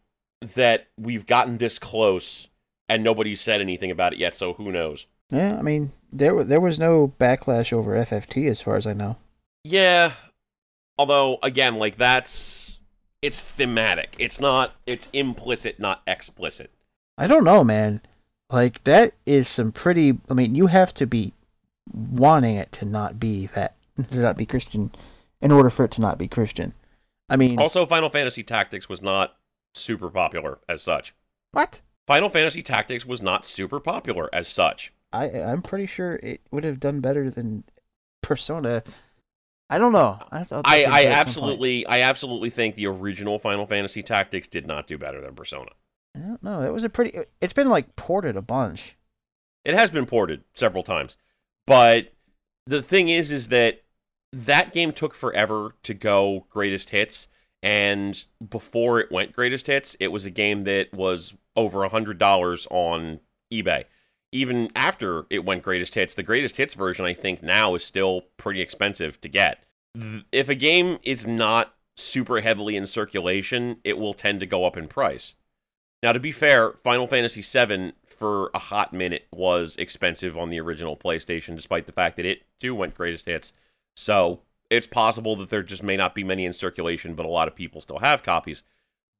that we've gotten this close and nobody's said anything about it yet, so who knows? Yeah, I mean there there was no backlash over FFT as far as I know. Yeah. Although again, like that's it's thematic. It's not it's implicit, not explicit. I don't know, man. Like that is some pretty. I mean, you have to be wanting it to not be that *laughs* to not be Christian in order for it to not be Christian. I mean, Also, Final Fantasy Tactics was not super popular as such. what? Final Fantasy Tactics was not super popular as such. I I'm pretty sure it would have done better than Persona. I don't know. I, I, I could at some point. absolutely I absolutely think the original Final Fantasy Tactics did not do better than Persona. I don't know. It was a pretty. It's been like ported a bunch. It has been ported several times. But the thing is is that that game took forever to go greatest hits and before it went greatest hits, it was a game that was over a $100 on eBay. Even after it went greatest hits, the greatest hits version I think now is still pretty expensive to get. If a game is not super heavily in circulation, it will tend to go up in price. Now, to be fair, Final Fantasy VII for a hot minute was expensive on the original PlayStation, despite the fact that it too went greatest hits. So it's possible that there just may not be many in circulation, but a lot of people still have copies.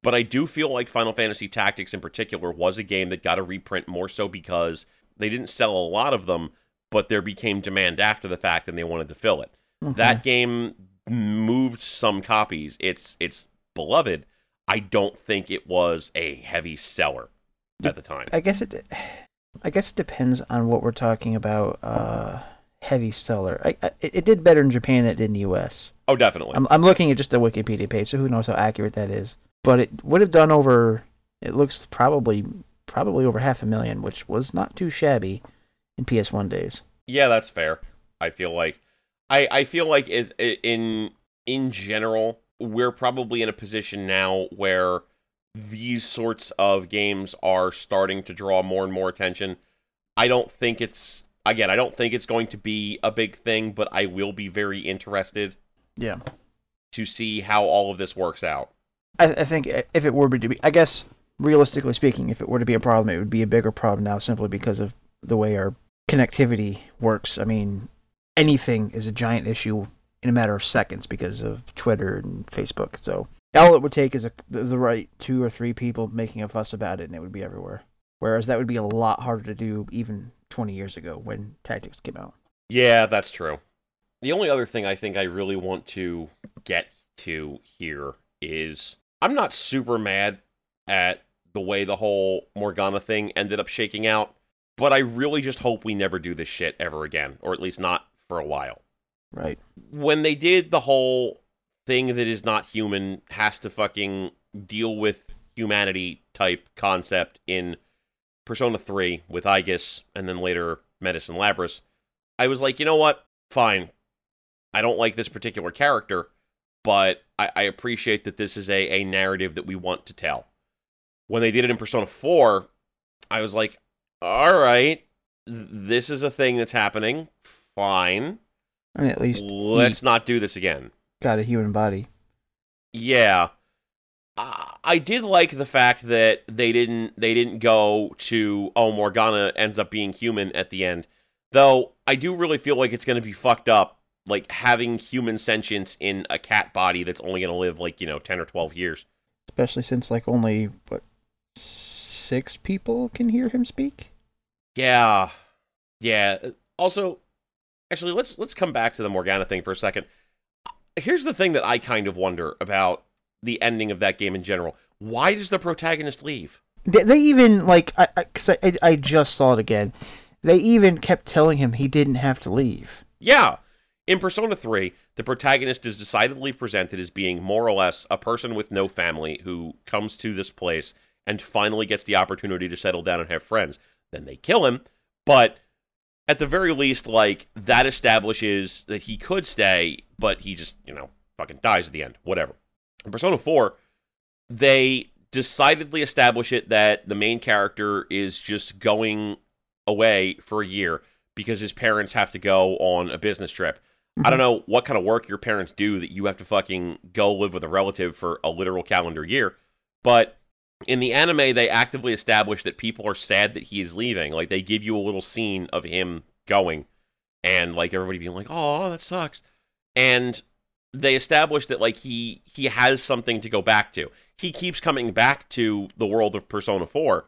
But I do feel like Final Fantasy Tactics in particular was a game that got a reprint more so because They didn't sell a lot of them, but there became demand after the fact and they wanted to fill it. Okay. That game moved some copies. It's it's beloved. I don't think it was a heavy seller at the time. I guess it. I guess it depends on what we're talking about. Uh, heavy seller. I, I, it did better in Japan than it did in the U.S. Oh, definitely. I'm, I'm looking at just the Wikipedia page, so who knows how accurate that is. But it would have done over. It looks probably probably over half a million, which was not too shabby in PS1 days. Yeah, that's fair. I feel like I I feel like is in in general we're probably in a position now where these sorts of games are starting to draw more and more attention. I don't think it's again, I don't think it's going to be a big thing, but I will be very interested Yeah. to see how all of this works out. I, I think if it were to be, I guess realistically speaking, if it were to be a problem, it would be a bigger problem now simply because of the way our connectivity works. I mean, anything is a giant issue in a matter of seconds because of Twitter and Facebook. So all it would take is a, the, the right two or three people making a fuss about it, and it would be everywhere. Whereas that would be a lot harder to do even 20 years ago when Tactics came out. Yeah, that's true. The only other thing I think I really want to get to here is I'm not super mad at the way the whole Morgana thing ended up shaking out, but I really just hope we never do this shit ever again, or at least not for a while. Right. When they did the whole thing that is not human has to fucking deal with humanity type concept in Persona 3 with Aegis and then later Metis and Labrys, I was like, you know what? Fine. I don't like this particular character, but I, I appreciate that this is a, a narrative that we want to tell. When they did it in Persona 4, I was like, all right, this is a thing that's happening. Fine. I mean, at least Let's not do this again. got a human body. Yeah. I I did like the fact that they didn't they didn't go to oh Morgana ends up being human at the end. Though I do really feel like it's going to be fucked up like having human sentience in a cat body that's only going to live like, you know, 10 or 12 years. especially since like only what six people can hear him speak. Yeah. Yeah. Also, actually let's let's come back to the Morgana thing for a second. Here's the thing that I kind of wonder about the ending of that game in general. Why does the protagonist leave? They, they even like I, I, cause I, I I just saw it again. They even kept telling him he didn't have to leave. Yeah. In Persona 3, the protagonist is decidedly presented as being more or less a person with no family who comes to this place and finally gets the opportunity to settle down and have friends. Then they kill him, but at the very least, like, that establishes that he could stay, but he just, you know, fucking dies at the end. Whatever. In Persona 4, they decidedly establish it that the main character is just going away for a year because his parents have to go on a business trip. I don't mm-hmm. know what kind of work your parents do that you have to fucking go live with a relative for a literal calendar year, but in the anime they actively establish that people are sad that he is leaving. Like they give you a little scene of him going and like everybody being like, "Oh, that sucks." And they establish that like he he has something to go back to. He keeps coming back to the world of Persona 4,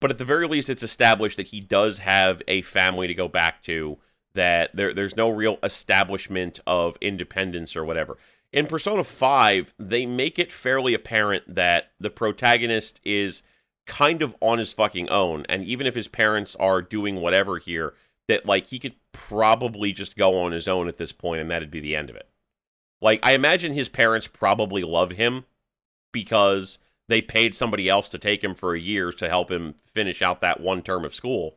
but at the very least it's established that he does have a family to go back to that there there's no real establishment of independence or whatever. In Persona 5, they make it fairly apparent that the protagonist is kind of on his fucking own and even if his parents are doing whatever here that like he could probably just go on his own at this point and that'd be the end of it. Like I imagine his parents probably love him because they paid somebody else to take him for a year to help him finish out that one term of school.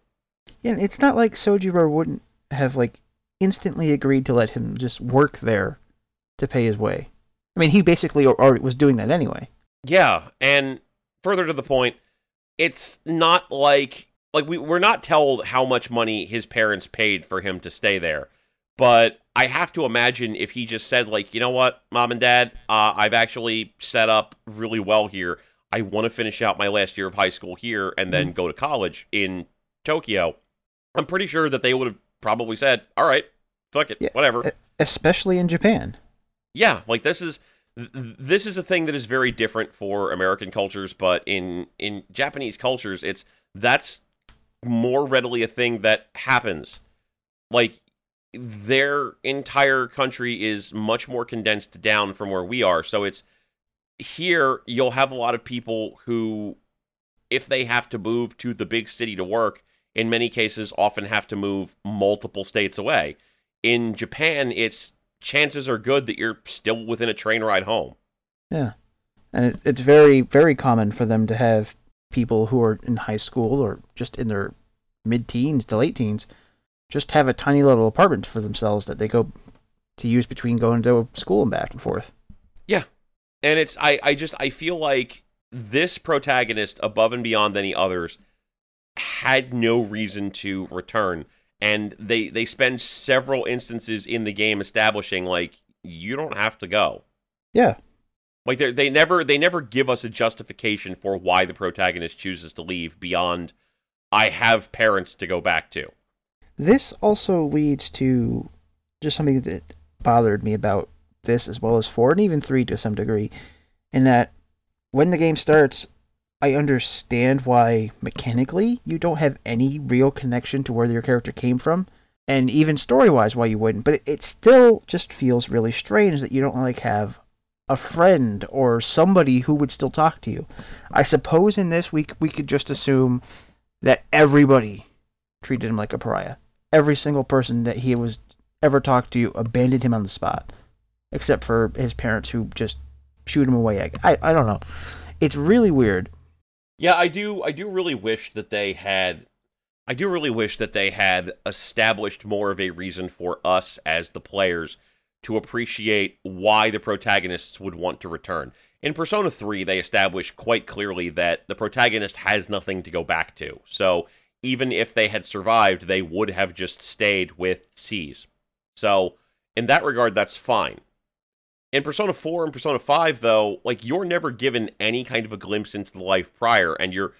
Yeah, and it's not like Sojiro wouldn't have like instantly agreed to let him just work there to pay his way. I mean, he basically already was doing that anyway. Yeah, and further to the point, it's not like like we we're not told how much money his parents paid for him to stay there. But I have to imagine if he just said like, you know what, mom and dad, uh, I've actually set up really well here. I want to finish out my last year of high school here and then go to college in Tokyo. I'm pretty sure that they would have probably said, "All right, fuck it, Yeah. whatever." Especially in Japan. Yeah like this is this is a thing that is very different for american cultures but in in japanese cultures it's that's more readily a thing that happens. Like their entire country is much more condensed down from where we are. So it's here you'll have a lot of people who if they have to move to the big city to work, in many cases often have to move multiple states away. In Japan, it's chances are good that you're still within a train ride home. Yeah. And it, it's very, very common for them to have people who are in high school or just in their mid teens to late teens just have a tiny little apartment for themselves that they go to use between going to school and back and forth. Yeah. And it's I, I just I feel like this protagonist above and beyond any others had no reason to return and they they spend several instances in the game establishing like you don't have to go. Yeah. Like they they never they never give us a justification for why the protagonist chooses to leave beyond I have parents to go back to. This also leads to just something that bothered me about this as well as 4 and even 3 to some degree in that when the game starts I understand why mechanically you don't have any real connection to where your character came from, and even story wise why you wouldn't. But it, it still just feels really strange that you don't like have a friend or somebody who would still talk to you. I suppose in this we we could just assume that everybody treated him like a pariah. Every single person that he was ever talked to abandoned him on the spot, except for his parents who just shoot him away. I I don't know. It's really weird. Yeah, I do. I do really wish that they had. I do really wish that they had established more of a reason for us as the players to appreciate why the protagonists would want to return. In Persona 3, they established quite clearly that the protagonist has nothing to go back to. So even if they had survived, they would have just stayed with SEES. So in that regard, that's fine. In Persona 4 and Persona 5, though, like you're never given any kind of a glimpse into the life prior, and you're.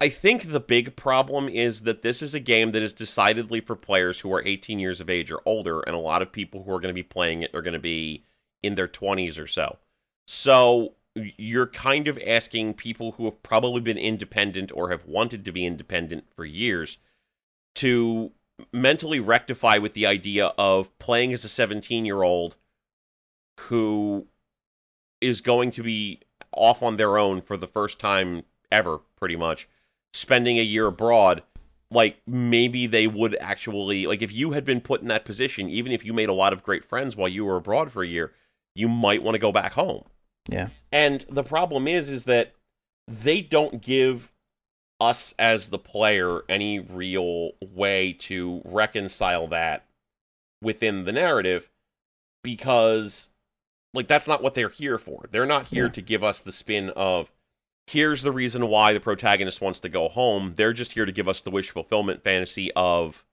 I think the big problem is that this is a game that is decidedly for players who are 18 years of age or older, and a lot of people who are going to be playing it are going to be in their 20s or so. So you're kind of asking people who have probably been independent or have wanted to be independent for years to mentally rectify with the idea of playing as a 17 year old who is going to be off on their own for the first time ever, pretty much, spending a year abroad, like maybe they would actually like if you had been put in that position, even if you made a lot of great friends while you were abroad for a year, you might want to go back home. Yeah. And the problem is is that they don't give us as the player any real way to reconcile that within the narrative because like that's not what they're here for. They're not here yeah. to give us the spin of here's the reason why the protagonist wants to go home. They're just here to give us the wish fulfillment fantasy of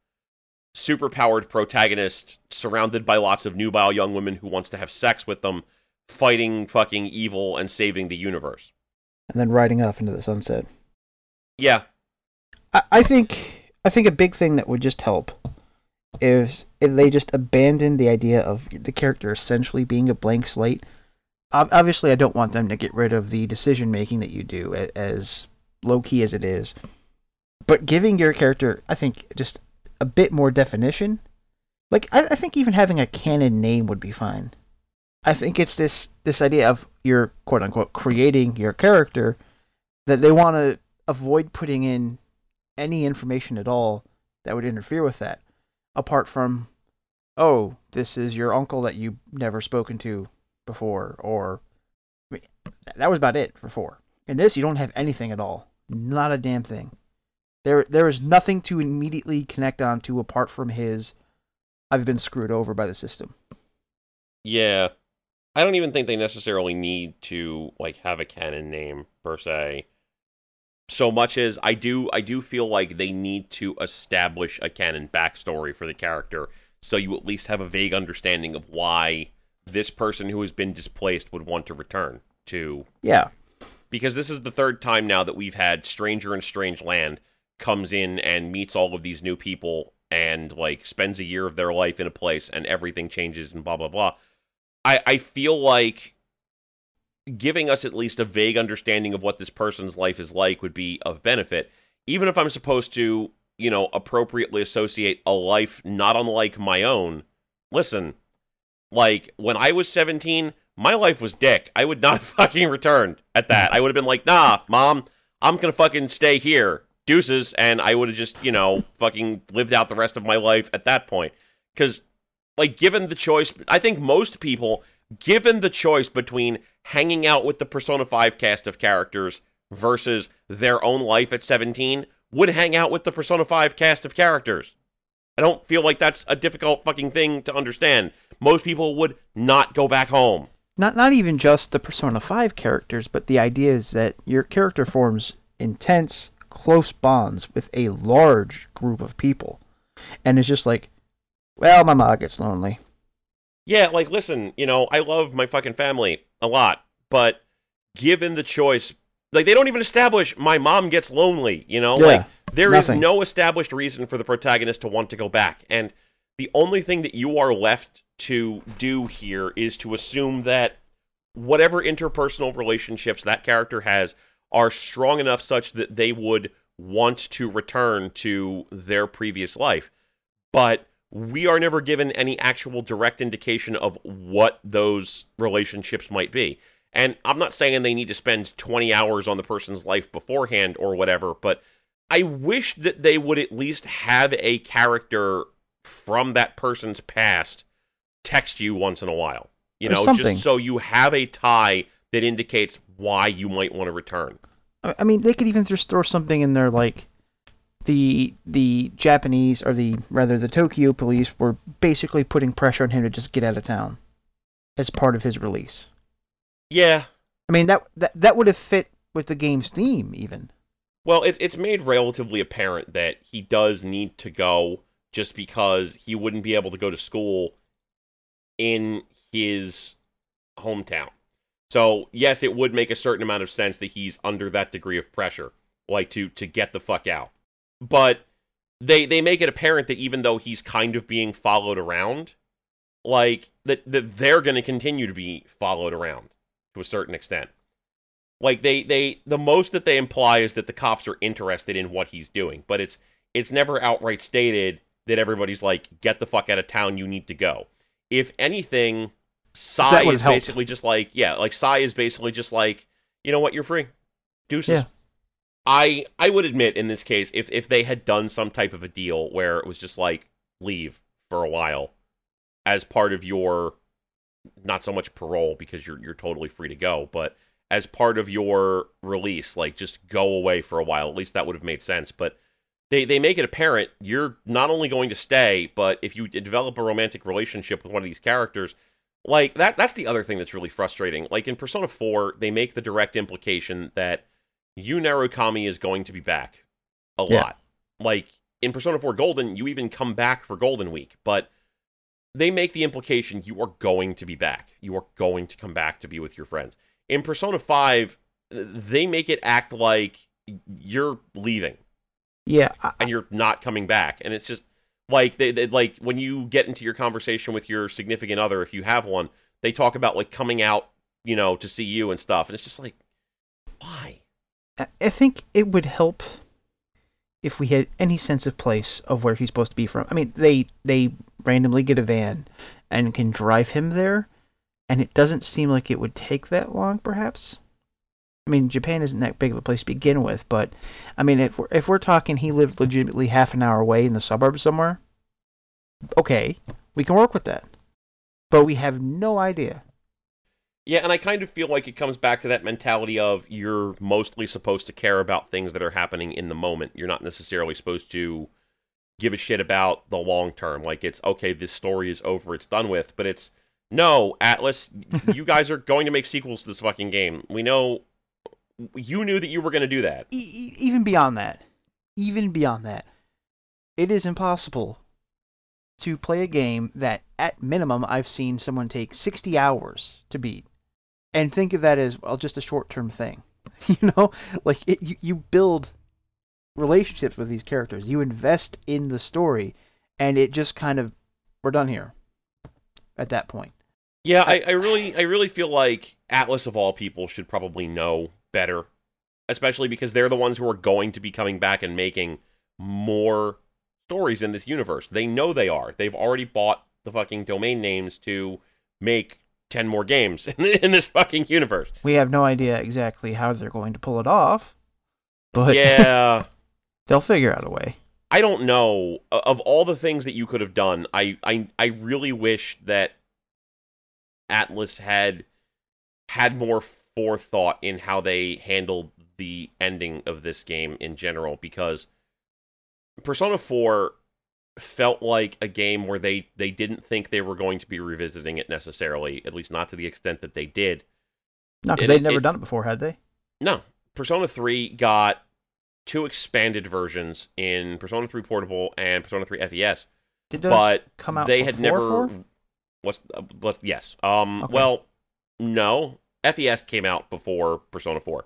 superpowered protagonist surrounded by lots of nubile young women who wants to have sex with them, fighting fucking evil and saving the universe. And then riding off into the sunset. Yeah. I, I think I think a big thing that would just help is if they just abandon the idea of the character essentially being a blank slate. Obviously, I don't want them to get rid of the decision making that you do, as low key as it is. But giving your character, I think, just a bit more definition. Like, I, I think even having a canon name would be fine. I think it's this this idea of you're quote unquote creating your character that they want to avoid putting in any information at all that would interfere with that apart from, oh, this is your uncle that you've never spoken to before, or I mean, that was about it for four. In this, you don't have anything at all, not a damn thing. There, there is nothing to immediately connect on to apart from his. I've been screwed over by the system. Yeah, I don't even think they necessarily need to like have a canon name per se so much as I do I do feel like they need to establish a canon backstory for the character so you at least have a vague understanding of why this person who has been displaced would want to return to Yeah. Because this is the third time now that we've had Stranger in Strange Land comes in and meets all of these new people and like spends a year of their life in a place and everything changes and blah blah blah. I, I feel like giving us at least a vague understanding of what this person's life is like would be of benefit. even if I'm supposed to, you know, appropriately associate a life not unlike my own, listen, like when I was 17, my life was dick. I would not *laughs* fucking return at that. I would have been like, nah, mom, I'm gonna fucking stay here. Deuces, and I would have just, you know, fucking lived out the rest of my life at that point. Because, like, given the choice, I think most people, given the choice between hanging out with the Persona 5 cast of characters versus their own life at 17, would hang out with the Persona 5 cast of characters. I don't feel like that's a difficult fucking thing to understand. Most people would not go back home. Not not even just the Persona 5 characters, but the idea is that your character forms intense, close bonds with a large group of people. And it's just like, well, my mom gets lonely. Yeah, like listen, you know, I love my fucking family a lot, but given the choice, like they don't even establish my mom gets lonely, you know? Yeah, like there is nothing. no established reason for the protagonist to want to go back. And the only thing that you are left to do here is to assume that whatever interpersonal relationships that character has are strong enough such that they would want to return to their previous life. But we are never given any actual direct indication of what those relationships might be. And I'm not saying they need to spend 20 hours on the person's life beforehand or whatever, but I wish that they would at least have a character from that person's past text you once in a while. You Or know, something. just so you have a tie that indicates why you might want to return. I I mean, they could even just throw something in there like the the Japanese or the rather the Tokyo police were basically putting pressure on him to just get out of town as part of his release. Yeah, I mean, that that that would have fit with the game's theme even. Well, it's it's made relatively apparent that he does need to go just because he wouldn't be able to go to school in his hometown. So, yes, it would make a certain amount of sense that he's under that degree of pressure, like to to get the fuck out. But they they make it apparent that even though he's kind of being followed around, like that that they're going to continue to be followed around to a certain extent like they they the most that they imply is that the cops are interested in what he's doing but it's it's never outright stated that everybody's like get the fuck out of town you need to go if anything Sae is helped. basically just like yeah like Sae is basically just like you know what you're free deuces Yeah. I I would admit in this case if if they had done some type of a deal where it was just like leave for a while as part of your not so much parole because you're you're totally free to go, but as part of your release, like just go away for a while. At least that would have made sense. But they they make it apparent you're not only going to stay, but if you develop a romantic relationship with one of these characters, like that that's the other thing that's really frustrating. Like in Persona 4, they make the direct implication that Yu Narukami is going to be back a Yeah. lot. Like in Persona 4 Golden, you even come back for Golden Week, but they make the implication you are going to be back. You are going to come back to be with your friends. In Persona 5, they make it act like you're leaving Yeah, I, and you're not coming back. And it's just like they, they like when you get into your conversation with your significant other, if you have one, they talk about like coming out, you know, to see you and stuff. And it's just like, why? I- think it would help if we had any sense of place of where he's supposed to be from. I mean, they they randomly get a van and can drive him there, and it doesn't seem like it would take that long, perhaps. I mean, Japan isn't that big of a place to begin with, but I mean, if we're if we're talking he lived legitimately half an hour away in the suburbs somewhere, okay, we can work with that. But we have no idea. Yeah, and I kind of feel like it comes back to that mentality of you're mostly supposed to care about things that are happening in the moment. You're not necessarily supposed to give a shit about the long term. Like it's okay, this story is over, it's done with, but it's no, Atlus, *laughs* you guys are going to make sequels to this fucking game. We know you knew that you were going to do that. E- even beyond that, even beyond that, it is impossible to play a game that, at minimum, I've seen someone take 60 hours to beat, and think of that as well just a short-term thing. *laughs* You know, like it, you, you build relationships with these characters, you invest in the story, and it just kind of we're done here. At that point, Yeah, I, I really I really feel like Atlus of all people should probably know better. especially because they're the ones who are going to be coming back and making more stories in this universe. They know they are. They've already bought the fucking domain names to make 10 more games *laughs* in this fucking universe. We have no idea exactly how they're going to pull it off, but *laughs* Yeah. they'll figure out a way. I don't know of all the things that you could have done. I I I really wish that Atlus had had more forethought in how they handled the ending of this game in general because Persona 4 felt like a game where they they didn't think they were going to be revisiting it necessarily, at least not to the extent that they did. No, because they'd never it- done it before, had they? No, Persona 3 got two expanded versions in Persona 3 Portable and Persona 3 FES. Did those but come out they had never. four? What's what's yes? Um. Okay. Well, no. FES came out before Persona 4.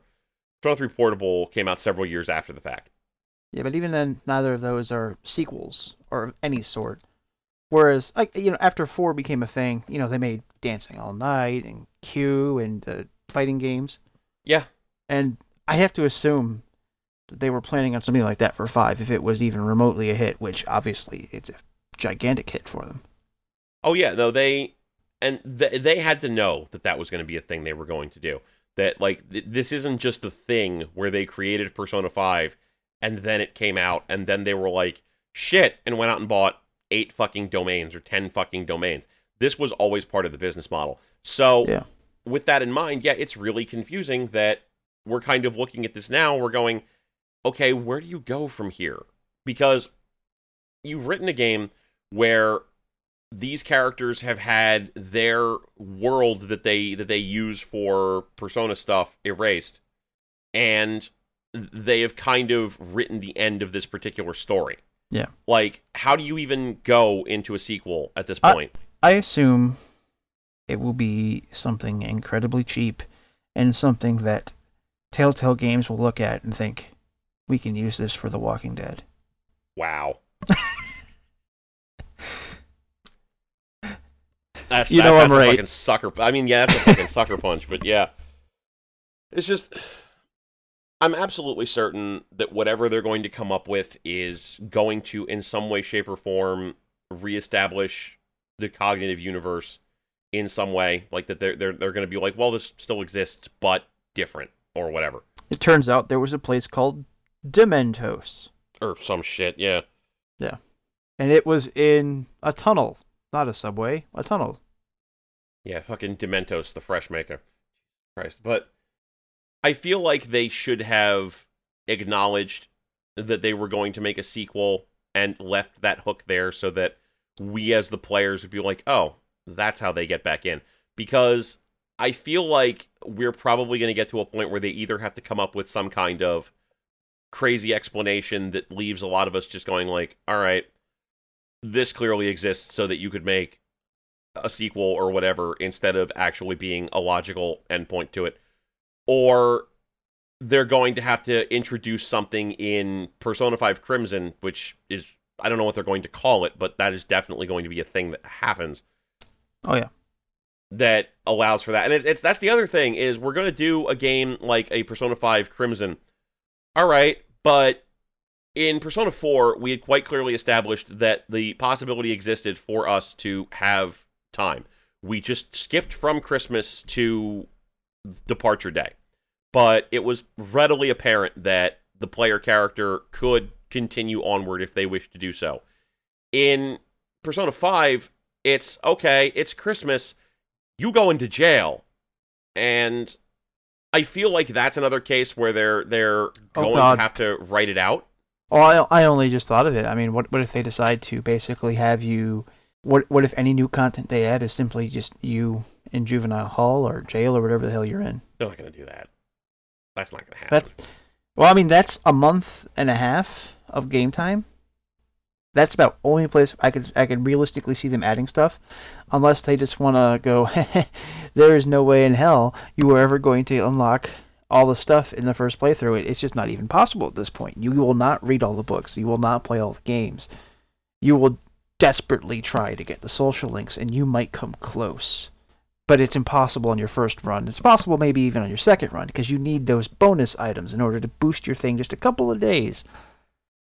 Persona 3 Portable came out several years after the fact. Yeah, but even then, neither of those are sequels or of any sort. Whereas, like you know, after four became a thing, you know, they made Dancing All Night and Q and uh, fighting games, Yeah. and I have to assume that they were planning on something like that for five, if it was even remotely a hit. Which obviously, it's a gigantic hit for them. Oh yeah. No, they and th- they had to know that that was going to be a thing they were going to do. That like th- this isn't just a thing where they created Persona 5 and then it came out and then they were like shit and went out and bought eight fucking domains or 10 fucking domains. This was always part of the business model. So Yeah. with that in mind, yeah, it's really confusing that we're kind of looking at this now. We're going, okay, where do you go from here? Because you've written a game where these characters have had their world that they that they use for persona stuff erased and they have kind of written the end of this particular story Yeah. like how do you even go into a sequel at this point I assume it will be something incredibly cheap and something that Telltale Games will look at and think, we can use this for The Walking Dead. wow *laughs* that's You that- know that's I'm a right. fucking sucker i mean yeah that's a fucking sucker punch but yeah it's just i'm absolutely certain that whatever they're going to come up with is going to in some way shape or form reestablish the cognitive universe in some way like that they're they're, they're going to be like well this still exists but different or whatever It turns out there was a place called Dementos, or some shit yeah Yeah, and it was in a tunnel, not a subway, a tunnel. Yeah, fucking Dementos, the fresh maker. Christ. But I feel like they should have acknowledged that they were going to make a sequel and left that hook there so that we as the players would be like, oh, that's how they get back in. Because I feel like we're probably going to get to a point where they either have to come up with some kind of crazy explanation that leaves a lot of us just going like, all right, this clearly exists so that you could make a sequel or whatever instead of actually being a logical endpoint to it. Or they're going to have to introduce something in Persona 5 Crimson, which is, I don't know what they're going to call it, but that is definitely going to be a thing that happens Oh yeah, that allows for that. And it, it's that's the other thing is we're going to do a game like a Persona 5 Crimson. All right, but in Persona 4, we had quite clearly established that the possibility existed for us to have time. We just skipped from Christmas to departure day. But it was readily apparent that the player character could continue onward if they wish to do so. In Persona 5, it's okay, it's Christmas, you go into jail. And I feel like that's another case where they're they're oh, going God. to have to write it out. Oh, I, I only just thought of it. I mean, what what if they decide to basically have you? What what if any new content they add is simply just you in juvenile hall or jail or whatever the hell you're in? They're not going to do that. That's not going to happen. That's well, I mean, that's a month and a half of game time. That's about only place I could I could realistically see them adding stuff, unless they just want to go. *laughs* there is no way in hell you are ever going to unlock all the stuff in the first playthrough. It's just not even possible at this point. You will not read all the books. You will not play all the games. You will desperately try to get the social links, and you might come close. But it's impossible on your first run. It's possible maybe even on your second run because you need those bonus items in order to boost your thing just a couple of days.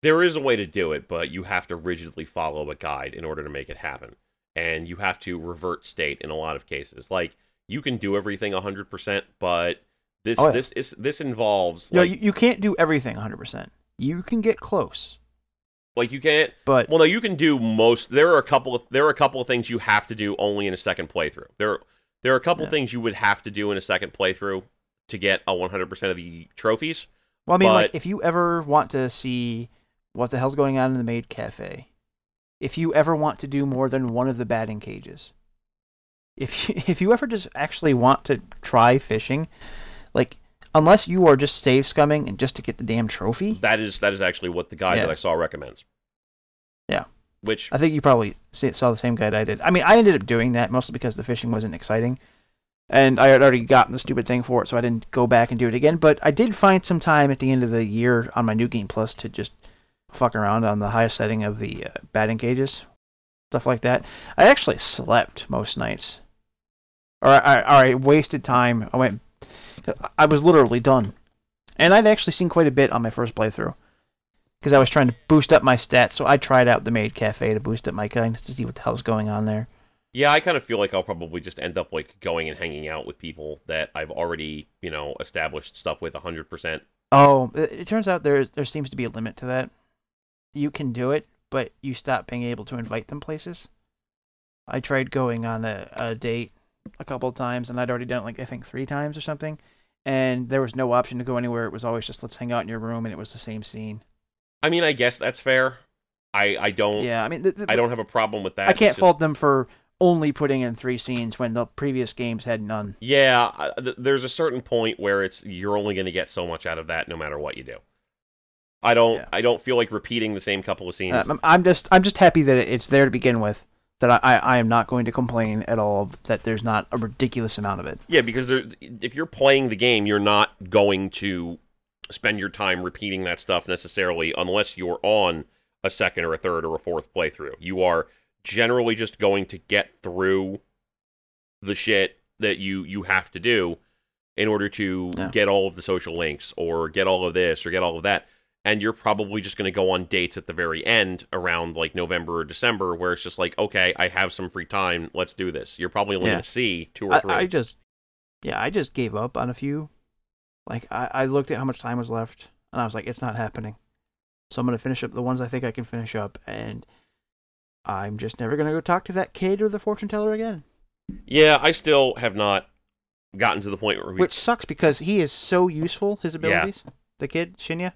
There is a way to do it, but you have to rigidly follow a guide in order to make it happen. And you have to revert state in a lot of cases. Like you can do everything 100%, but this Oh, yeah. this is this involves No, like, you, you can't do everything 100%. You can get close, like you can't but Well, no, you can do most. There are a couple of there are a couple of things you have to do only in a second playthrough. There there are a couple Yeah. things you would have to do in a second playthrough to get a 100% of the trophies. well, I mean, like if you ever want to see what the hell's going on in the maid cafe, if you ever want to do more than one of the batting cages, if you, *laughs* if you ever just actually want to try fishing, like unless you are just save scumming and just to get the damn trophy, That is that is actually what the guide Yeah. that I saw recommends. Yeah. Which I think you probably saw the same guide I did. I mean, I ended up doing that mostly because the fishing wasn't exciting, and I had already gotten the stupid thing for it, so I didn't go back and do it again. But I did find some time at the end of the year on my new game plus to just fuck around on the highest setting of the uh, batting cages, stuff like that. I actually slept most nights, or I, or I wasted time. I went, I was literally done, and I'd actually seen quite a bit on my first playthrough because I was trying to boost up my stats. So I tried out the Maid Cafe to boost up my kindness to see what the hell's going on there. yeah, I kind of feel like I'll probably just end up like going and hanging out with people that I've already, you know, established stuff with 100%. Oh, it, it turns out there there seems to be a limit to that. You can do it, but you stop being able to invite them places. I tried going on a, a date a couple of times, and I'd already done it like I think three times or something, and there was no option to go anywhere. It was always just let's hang out in your room, and it was the same scene. I mean, I guess that's fair. I I don't Yeah, I mean, the, the, I don't have a problem with that. I can't just- fault them for only putting in three scenes when the previous games had none. Yeah, th- there's a certain point where it's you're only going to get so much out of that no matter what you do. I don't Yeah. I don't feel like repeating the same couple of scenes. Uh, I'm- I'm just I'm just happy that it's there to begin with. That I, I, I am not going to complain at all that there's not a ridiculous amount of it. yeah, because there, if you're playing the game, you're not going to spend your time repeating that stuff necessarily unless you're on a second or a third or a fourth playthrough. You are generally just going to get through the shit that you you have to do in order to Yeah. get all of the social links or get all of this or get all of that. And you're probably just going to go on dates at the very end around like November or December where it's just like, okay, I have some free time. Let's do this. You're probably only Yeah. going to see two or I, three. I just yeah I just gave up on a few. Like I, I looked at how much time was left and I was like it's not happening. So I'm gonna finish up the ones I think I can finish up and I'm just never gonna go talk to that kid or the fortune teller again. yeah, I still have not gotten to the point where we. Which sucks because he is so useful his abilities. The kid Shinya.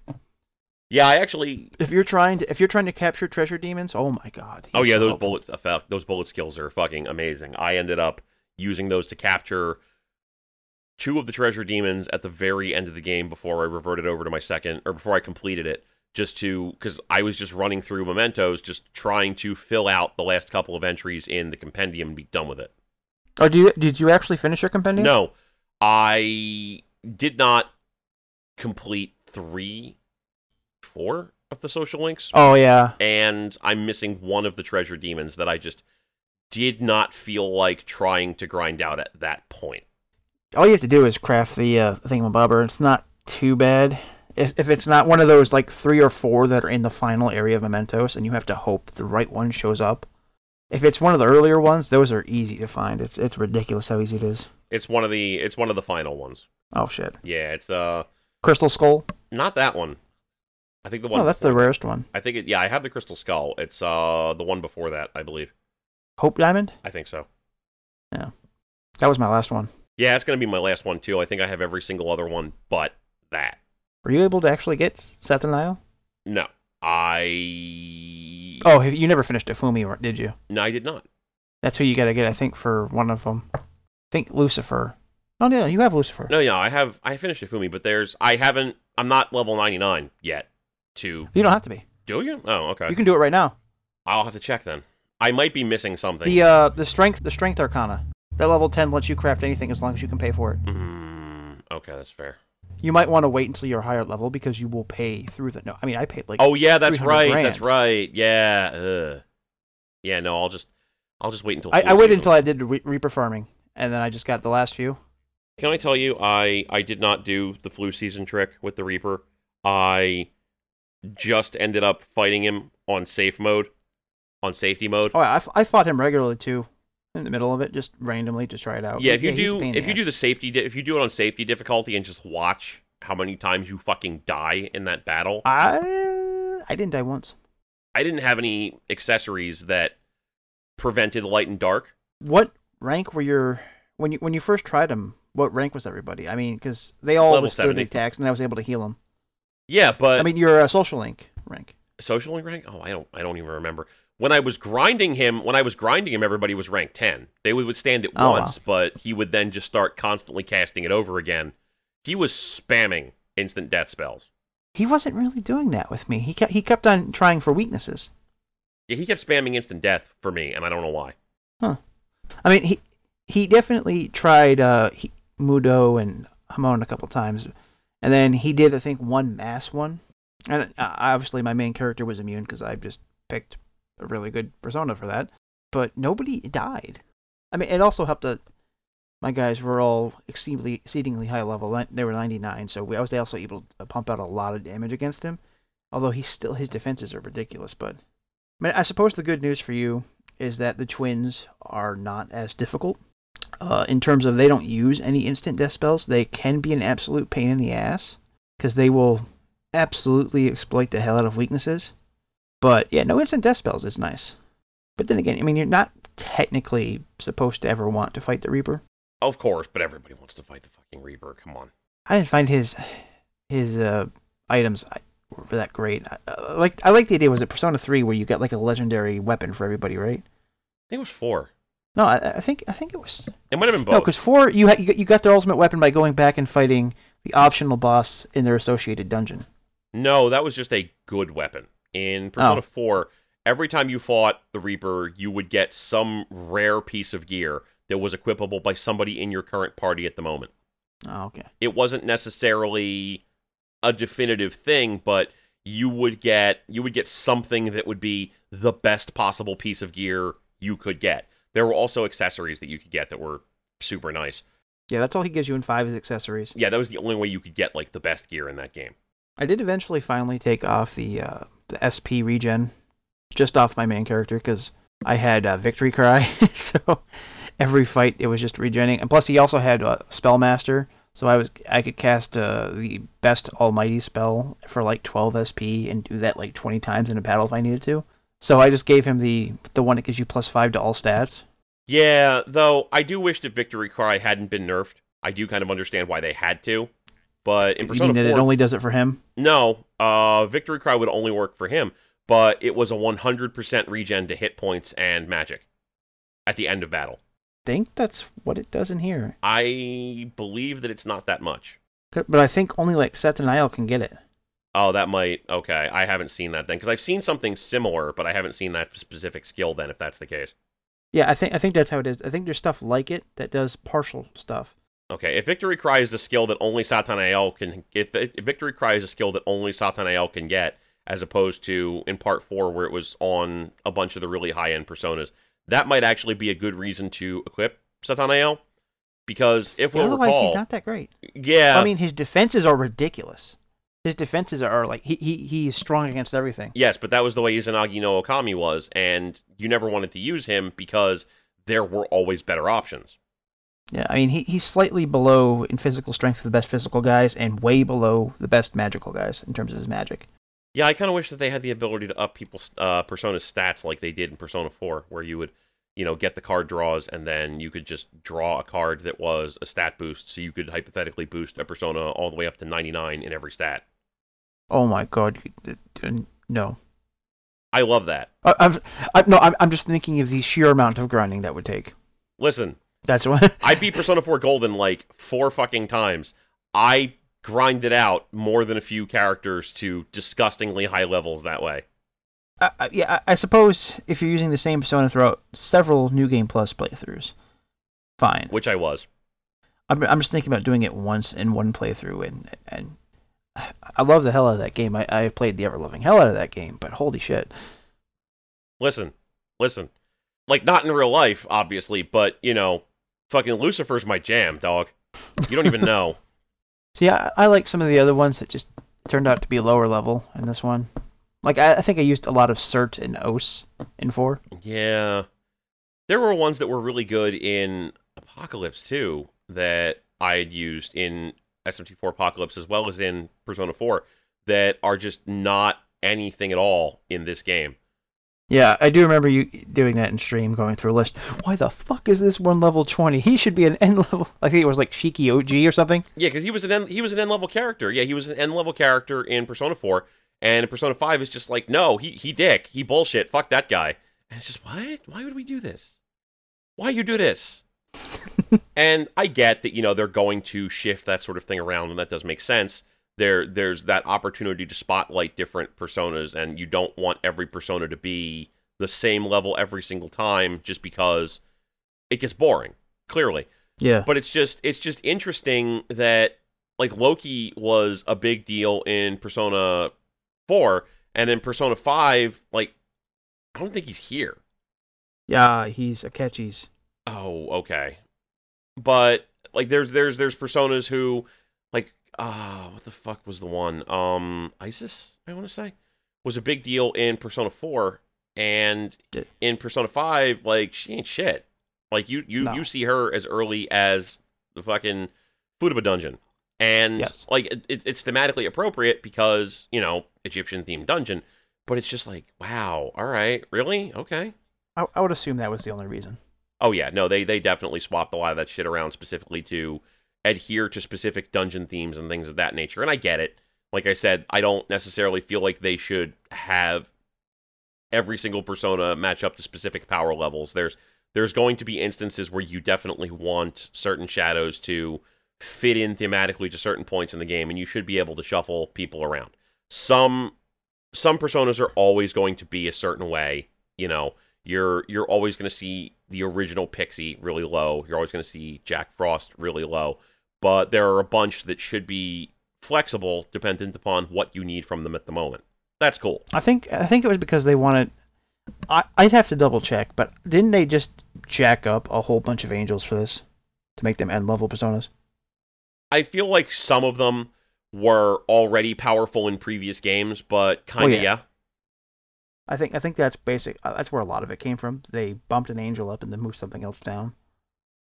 yeah, I actually. If you're trying to if you're trying to capture treasure demons, oh my god. Oh yeah, so those helpful. bullet effect, those bullet skills are fucking amazing. I ended up using those to capture two of the treasure demons at the very end of the game before I reverted over to my second or before I completed it. Just to because I was just running through mementos, just trying to fill out the last couple of entries in the compendium and be done with it. Oh, do you, did you actually finish your compendium? No, I did not complete three, four of the social links. Oh yeah. and I'm missing one of the treasure demons that I just did not feel like trying to grind out at that point. All you have to do is craft the uh, thingamabobber. It's not too bad. If, if it's not one of those like three or four that are in the final area of mementos, and you have to hope the right one shows up. If it's one of the earlier ones, those are easy to find. It's it's ridiculous how easy it is. It's one of the it's one of the final ones. Oh shit. Yeah, it's uh Crystal skull. not that one. I think the one Oh, that's the that. rarest one. I think it yeah, I have the crystal skull. It's uh the one before that, I believe. Hope diamond. I think so. Yeah, that was my last one. Yeah, it's going to be my last one too. I think I have every single other one but that. Were you able to actually get Satanael? No. I Oh, have- you never finished Hifumi, or- did you? No, I did not. That's who you gotta get, I think, for one of them. I think Lucifer. Oh no, no, you have Lucifer. No, yeah, I have I finished Hifumi, but there's I haven't I'm not level 99 yet to You don't have to be. Do you? Oh, okay. You can do it right now. I'll have to check then. I might be missing something. The uh, the strength, the strength arcana. That level ten lets you craft anything as long as you can pay for it. Mm, okay, that's fair. You might want to wait until you're higher level because you will pay through the. No, I mean I paid like. Oh yeah, that's right. grand. That's right. Yeah. Ugh. Yeah. No, I'll just I'll just wait until. I, I waited until I did re- Reaper farming, and then I just got the last few. Can I tell you, I I did not do the flu season trick with the Reaper. I just ended up fighting him on safe mode, on safety mode. Oh, I, I fought him regularly too, in the middle of it, just randomly to try it out. Yeah, if you a do if you do the safety if you do it on safety difficulty and just watch how many times you fucking die in that battle. I I didn't die once. I didn't have any accessories that prevented light and dark. What rank were your when you when you first tried them? What rank was everybody? I mean, because they all Level withstood 70. the attacks, and I was able to heal them. Yeah, but I mean, your uh, social link rank. social link rank? Oh, I don't I don't even remember. When I was grinding him, when I was grinding him, everybody was rank 10. They would withstand it Oh, wow. once, but he would then just start constantly casting it over again. He was spamming instant death spells. He wasn't really doing that with me. He kept he kept on trying for weaknesses. Yeah, he kept spamming instant death for me, and I don't know why. Huh. I mean, he he definitely tried uh, he, Mudo and Hamaon a couple times, and then he did I think one mass one. And uh, obviously, my main character was immune because I just picked a really good persona for that. But nobody died. I mean, it also helped that my guys were all exceedingly exceedingly high level. They were 99, so we, I was also able to pump out a lot of damage against him. Although he's still his defenses are ridiculous. But I mean, I suppose the good news for you is that the twins are not as difficult. Uh, in terms of they don't use any instant death spells, they can be an absolute pain in the ass because they will absolutely exploit the hell out of weaknesses. But yeah, no instant death spells is nice. But then again, I mean, you're not technically supposed to ever want to fight the Reaper. Of course, but everybody wants to fight the fucking Reaper. Come on. I didn't find his his uh, items uh, were that great. I, I like I like the idea was it Persona 3 where you get like a legendary weapon for everybody, right? I think it was four. No, I, I think I think it was It might have been No, because four, you, ha- got- you got their ultimate weapon by going back and fighting the optional boss in their associated dungeon. No, that was just a good weapon. In Persona Oh. 4, every time you fought the Reaper, you would get some rare piece of gear that was equipable by somebody in your current party at the moment. Oh, okay. It wasn't necessarily a definitive thing, but you would get you would get something that would be the best possible piece of gear you could get. There were also accessories that you could get that were super nice. Yeah, that's all he gives you in five is accessories. Yeah, that was the only way you could get like the best gear in that game. I did eventually finally take off the uh, the SP regen just off my main character because I had uh, Victory Cry, *laughs* so every fight it was just regenning. And plus, he also had uh, Spellmaster, so I was I could cast uh, the best Almighty spell for like 12 SP and do that like 20 times in a battle if I needed to. So I just gave him the the one that gives you plus five to all stats. Yeah, though I do wish that Victory Cry hadn't been nerfed. I do kind of understand why they had to. But in you Persona mean that 4, it only does it for him? no, uh, Victory Cry would only work for him, but it was a 100% regen to hit points and magic at the end of battle. think that's what it does in here. I believe that it's not that much. But I think only like Satanael can get it. Oh, that might. Okay, I haven't seen that then because I've seen something similar, but I haven't seen that specific skill then. If that's the case, Yeah, I think I think that's how it is. I think there's stuff like it that does partial stuff. Okay. If Victory Cry is a skill that only Satanael can, if, if Victory Cry is a skill that only Satanael can get, as opposed to in Part Four where it was on a bunch of the really high end personas, that might actually be a good reason to equip Satanael. Because if Yeah, we'll otherwise, recall, he's not that great. yeah, I mean, his defenses are ridiculous. His defenses are like he, he he's strong against everything. Yes, but that was the way Izanagi no Okami was, and you never wanted to use him because there were always better options. Yeah, I mean he, he's slightly below in physical strength of the best physical guys, and way below the best magical guys in terms of his magic. Yeah, I kind of wish that they had the ability to up people's uh, Persona stats like they did in Persona 4, where you would, you know, get the card draws and then you could just draw a card that was a stat boost, so you could hypothetically boost a Persona all the way up to 99 in every stat. Oh my god, uh, no. I love that. I, I'm, I, no, I'm, I'm just thinking of the sheer amount of grinding that would take. Listen, That's what. *laughs* I beat Persona 4 Golden like four fucking times. I grinded out more than a few characters to disgustingly high levels that way. I, I- yeah, I I suppose if you're using the same persona throughout several new game plus playthroughs, fine. which I was. I'm, I'm just thinking about doing it once in one playthrough, and and I love the hell out of that game. I I played the ever loving hell out of that game, but holy shit, Listen, listen. Like not in real life, obviously, but you know, Fucking Lucifer's my jam, dog. You don't even know. *laughs* See, I, I like some of the other ones that just turned out to be lower level in this one. Like I, I think I used a lot of Cert and Os in four. Yeah. There were ones that were really good in Apocalypse too that I had used in SMT4 Apocalypse as well as in Persona 4 that are just not anything at all in this game. Yeah, I do remember you doing that in stream, going through a list. Why the fuck is this one level twenty? He should be an *laughs* N level. I think it was like Shiki-Ouji or something. Yeah, because he was an N, he was an N level character. Yeah, he was an N level character in Persona 4, and in Persona 5 is just like, no, he he dick, he bullshit, fuck that guy. And it's just what? Why would we do this? Why you do this? *laughs* and I get that you know they're going to shift that sort of thing around, and that does make sense. There, there's that opportunity to spotlight different personas, and you don't want every persona to be the same level every single time, just because it gets boring. Clearly, Yeah. but it's just it's just interesting that like Loki was a big deal in Persona 4 and in Persona 5 like I don't think he's here. Yeah, he's a Akechi's. Oh, okay. But like there's there's there's personas who like ah what the fuck was the one? Um Isis, I want to say, was a big deal in Persona 4 and in Persona 5 like she ain't shit. Like you you No. you see her as early as the fucking Futaba dungeon. And Yes. like it, it- it's thematically appropriate because, you know, Egyptian themed dungeon, but it's just like, wow, all right, really? Okay. I, I would assume that was the only reason. Oh yeah, no, they they definitely swapped a lot of that shit around specifically to adhere to specific dungeon themes and things of that nature. And I get it. Like I said, I don't necessarily feel like they should have every single persona match up to specific power levels. There's there's going to be instances where you definitely want certain shadows to fit in thematically to certain points in the game and you should be able to shuffle people around. Some some personas are always going to be a certain way, you know. You're you're always going to see the original Pixie really low. You're always going to see Jack Frost really low. But there are a bunch that should be flexible dependent upon what you need from them at the moment. That's cool. I think I think it was because they wanted. I I'd have to double check, but didn't they just jack up a whole bunch of angels for this to make them end level personas? I feel like some of them were already powerful in previous games, but kind of yeah. yeah. I think I think that's basic. uh, That's where a lot of it came from. They bumped an angel up and then moved something else down.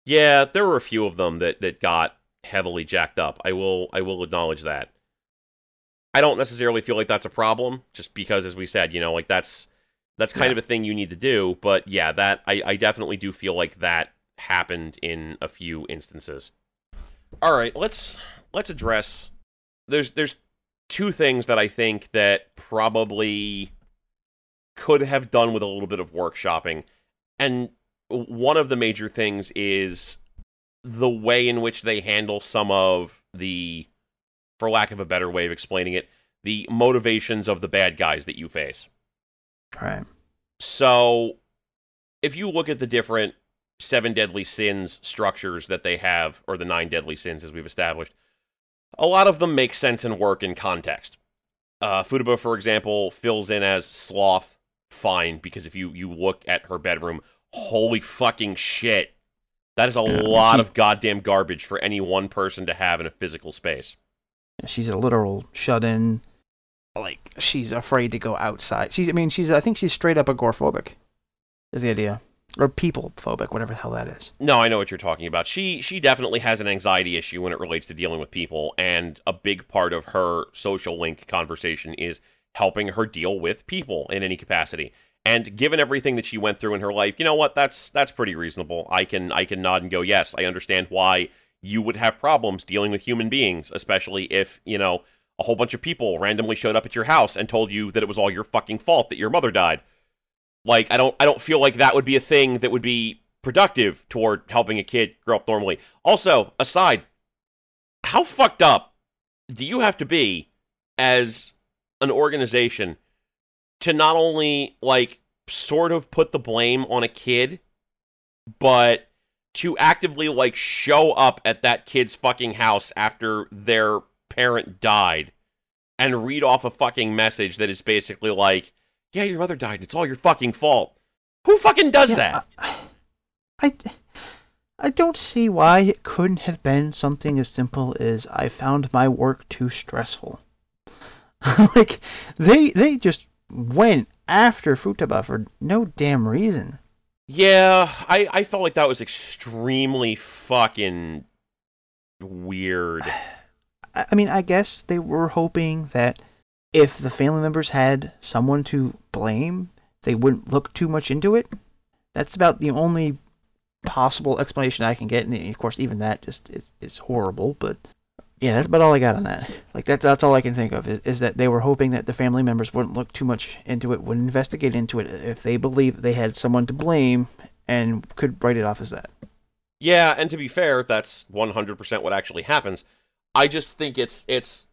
Yeah, there were a few of them that that got heavily jacked up. I will I will acknowledge that. I don't necessarily feel like that's a problem, just because, as we said, you know, like that's that's kind Yeah. of a thing you need to do. But yeah, that I, I definitely do feel like that happened in a few instances. All right, let's let's address. There's there's two things that I think that probably could have done with a little bit of workshopping, and one of the major things is the way in which they handle some of the for lack of a better way of explaining it the motivations of the bad guys that you face All right. so if you look at the different seven deadly sins structures that they have or the nine deadly sins as we've established a lot of them make sense and work in context uh, Futaba, for example, fills in as sloth fine because if you you look at her bedroom, holy fucking shit, that is a Yeah. lot of goddamn garbage for any one person to have in a physical space. She's a literal shut in. Like she's afraid to go outside. She's. I mean, she's. I think she's straight up agoraphobic. Is the idea, or people phobic, whatever the hell that is. No, I know what you're talking about. She she definitely has an anxiety issue when it relates to dealing with people, and a big part of her social link conversation is helping her deal with people in any capacity. And given everything that she went through in her life, you know what? That's that's pretty reasonable. I can I can nod and go, yes, I understand why you would have problems dealing with human beings, especially if you know a whole bunch of people randomly showed up at your house and told you that it was all your fucking fault that your mother died. Like I don't I don't feel like that would be a thing that would be productive toward helping a kid grow up normally. Also, aside, how fucked up do you have to be as an organization to not only like sort of put the blame on a kid, but to actively like show up at that kid's fucking house after their parent died and read off a fucking message that is basically like, yeah, your mother died. It's all your fucking fault. Who fucking does Yeah, that? I, I, I don't see why it couldn't have been something as simple as I found my work too stressful. *laughs* like they they just went after Futaba for no damn reason. Yeah, I, I felt like that was extremely fucking weird. *sighs* I I mean, I guess they were hoping that if the family members had someone to blame, they wouldn't look too much into it. That's about the only possible explanation I can get, and of course, even that just is, is horrible. But yeah, that's about all I got on that. Like that's that's all I can think of is, is that they were hoping that the family members wouldn't look too much into it, wouldn't investigate into it if they believed they had someone to blame, and could write it off as that. Yeah, and to be fair, that's 100% what actually happens. I just think it's it's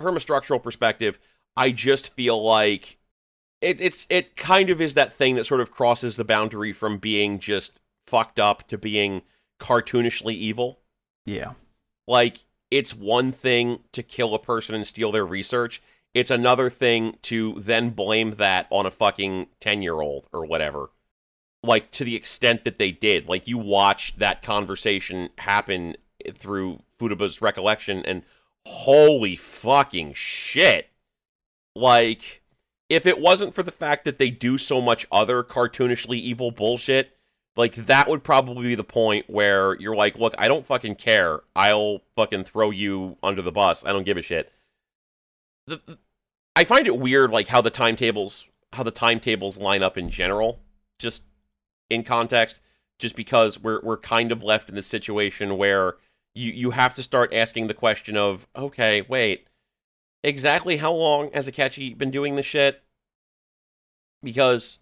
from a structural perspective, I just feel like it, it's it kind of is that thing that sort of crosses the boundary from being just fucked up to being cartoonishly evil. Yeah. Like it's one thing to kill a person and steal their research. It's another thing to then blame that on a fucking 10-year-old or whatever. Like to the extent that they did. Like you watched that conversation happen through Futaba's recollection and holy fucking shit. Like, if it wasn't for the fact that they do so much other cartoonishly evil bullshit, like that would probably be the point where you're like, look, I don't fucking care. I'll fucking throw you under the bus. I don't give a shit. The, I find it weird, like how the timetables, how the timetables line up in general, just in context, just because we're we're kind of left in the situation where you you have to start asking the question of, okay, wait, exactly how long has Akechi been doing this shit? Because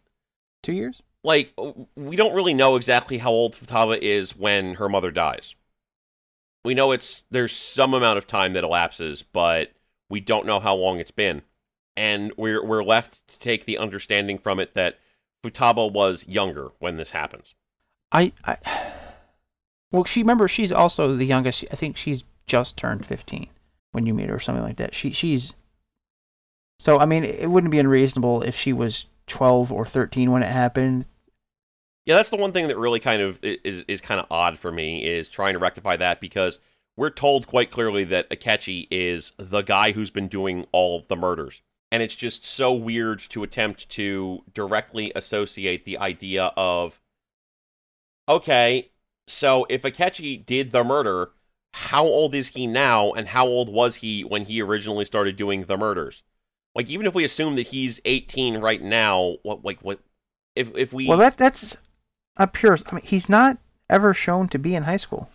Two years? Like we don't really know exactly how old Futaba is when her mother dies. We know it's there's some amount of time that elapses, but we don't know how long it's been. And we're we're left to take the understanding from it that Futaba was younger when this happens. I, I well, she remember she's also the youngest. I think she's just turned 15 when you meet her or something like that. She she's so I mean it wouldn't be unreasonable if she was 12 or 13 when it happened. Yeah, that's the one thing that really kind of is is kind of odd for me is trying to rectify that because we're told quite clearly that Akechi is the guy who's been doing all the murders. And it's just so weird to attempt to directly associate the idea of okay, so if Akechi did the murder, how old is he now and how old was he when he originally started doing the murders? Like even if we assume that he's 18 right now, what like what if if we Well, that that's a pure. I mean, he's not ever shown to be in high school.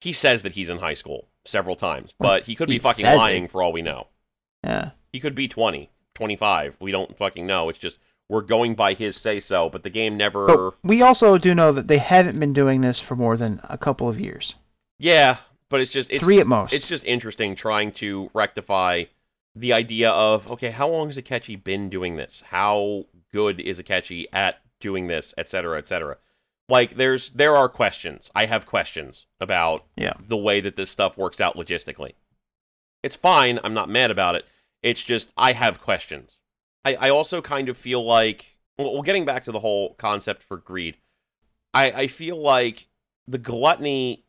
he says that he's in high school several times, but he could be He fucking lying it. for all we know. Yeah. He could be 20, 25. We don't fucking know. It's just we're going by his say so, but the game never But we also do know that they haven't been doing this for more than a couple of years. Yeah, but it's just it's Three at most. it's just interesting trying to rectify the idea of okay, how long has Akechi been doing this? How good is Akechi at doing this, et cetera, et cetera. Like there's there are questions. I have questions about Yeah. the way that this stuff works out logistically. It's fine, I'm not mad about it. It's just I have questions. I, I also kind of feel like well, well getting back to the whole concept for greed, I, I feel like the gluttony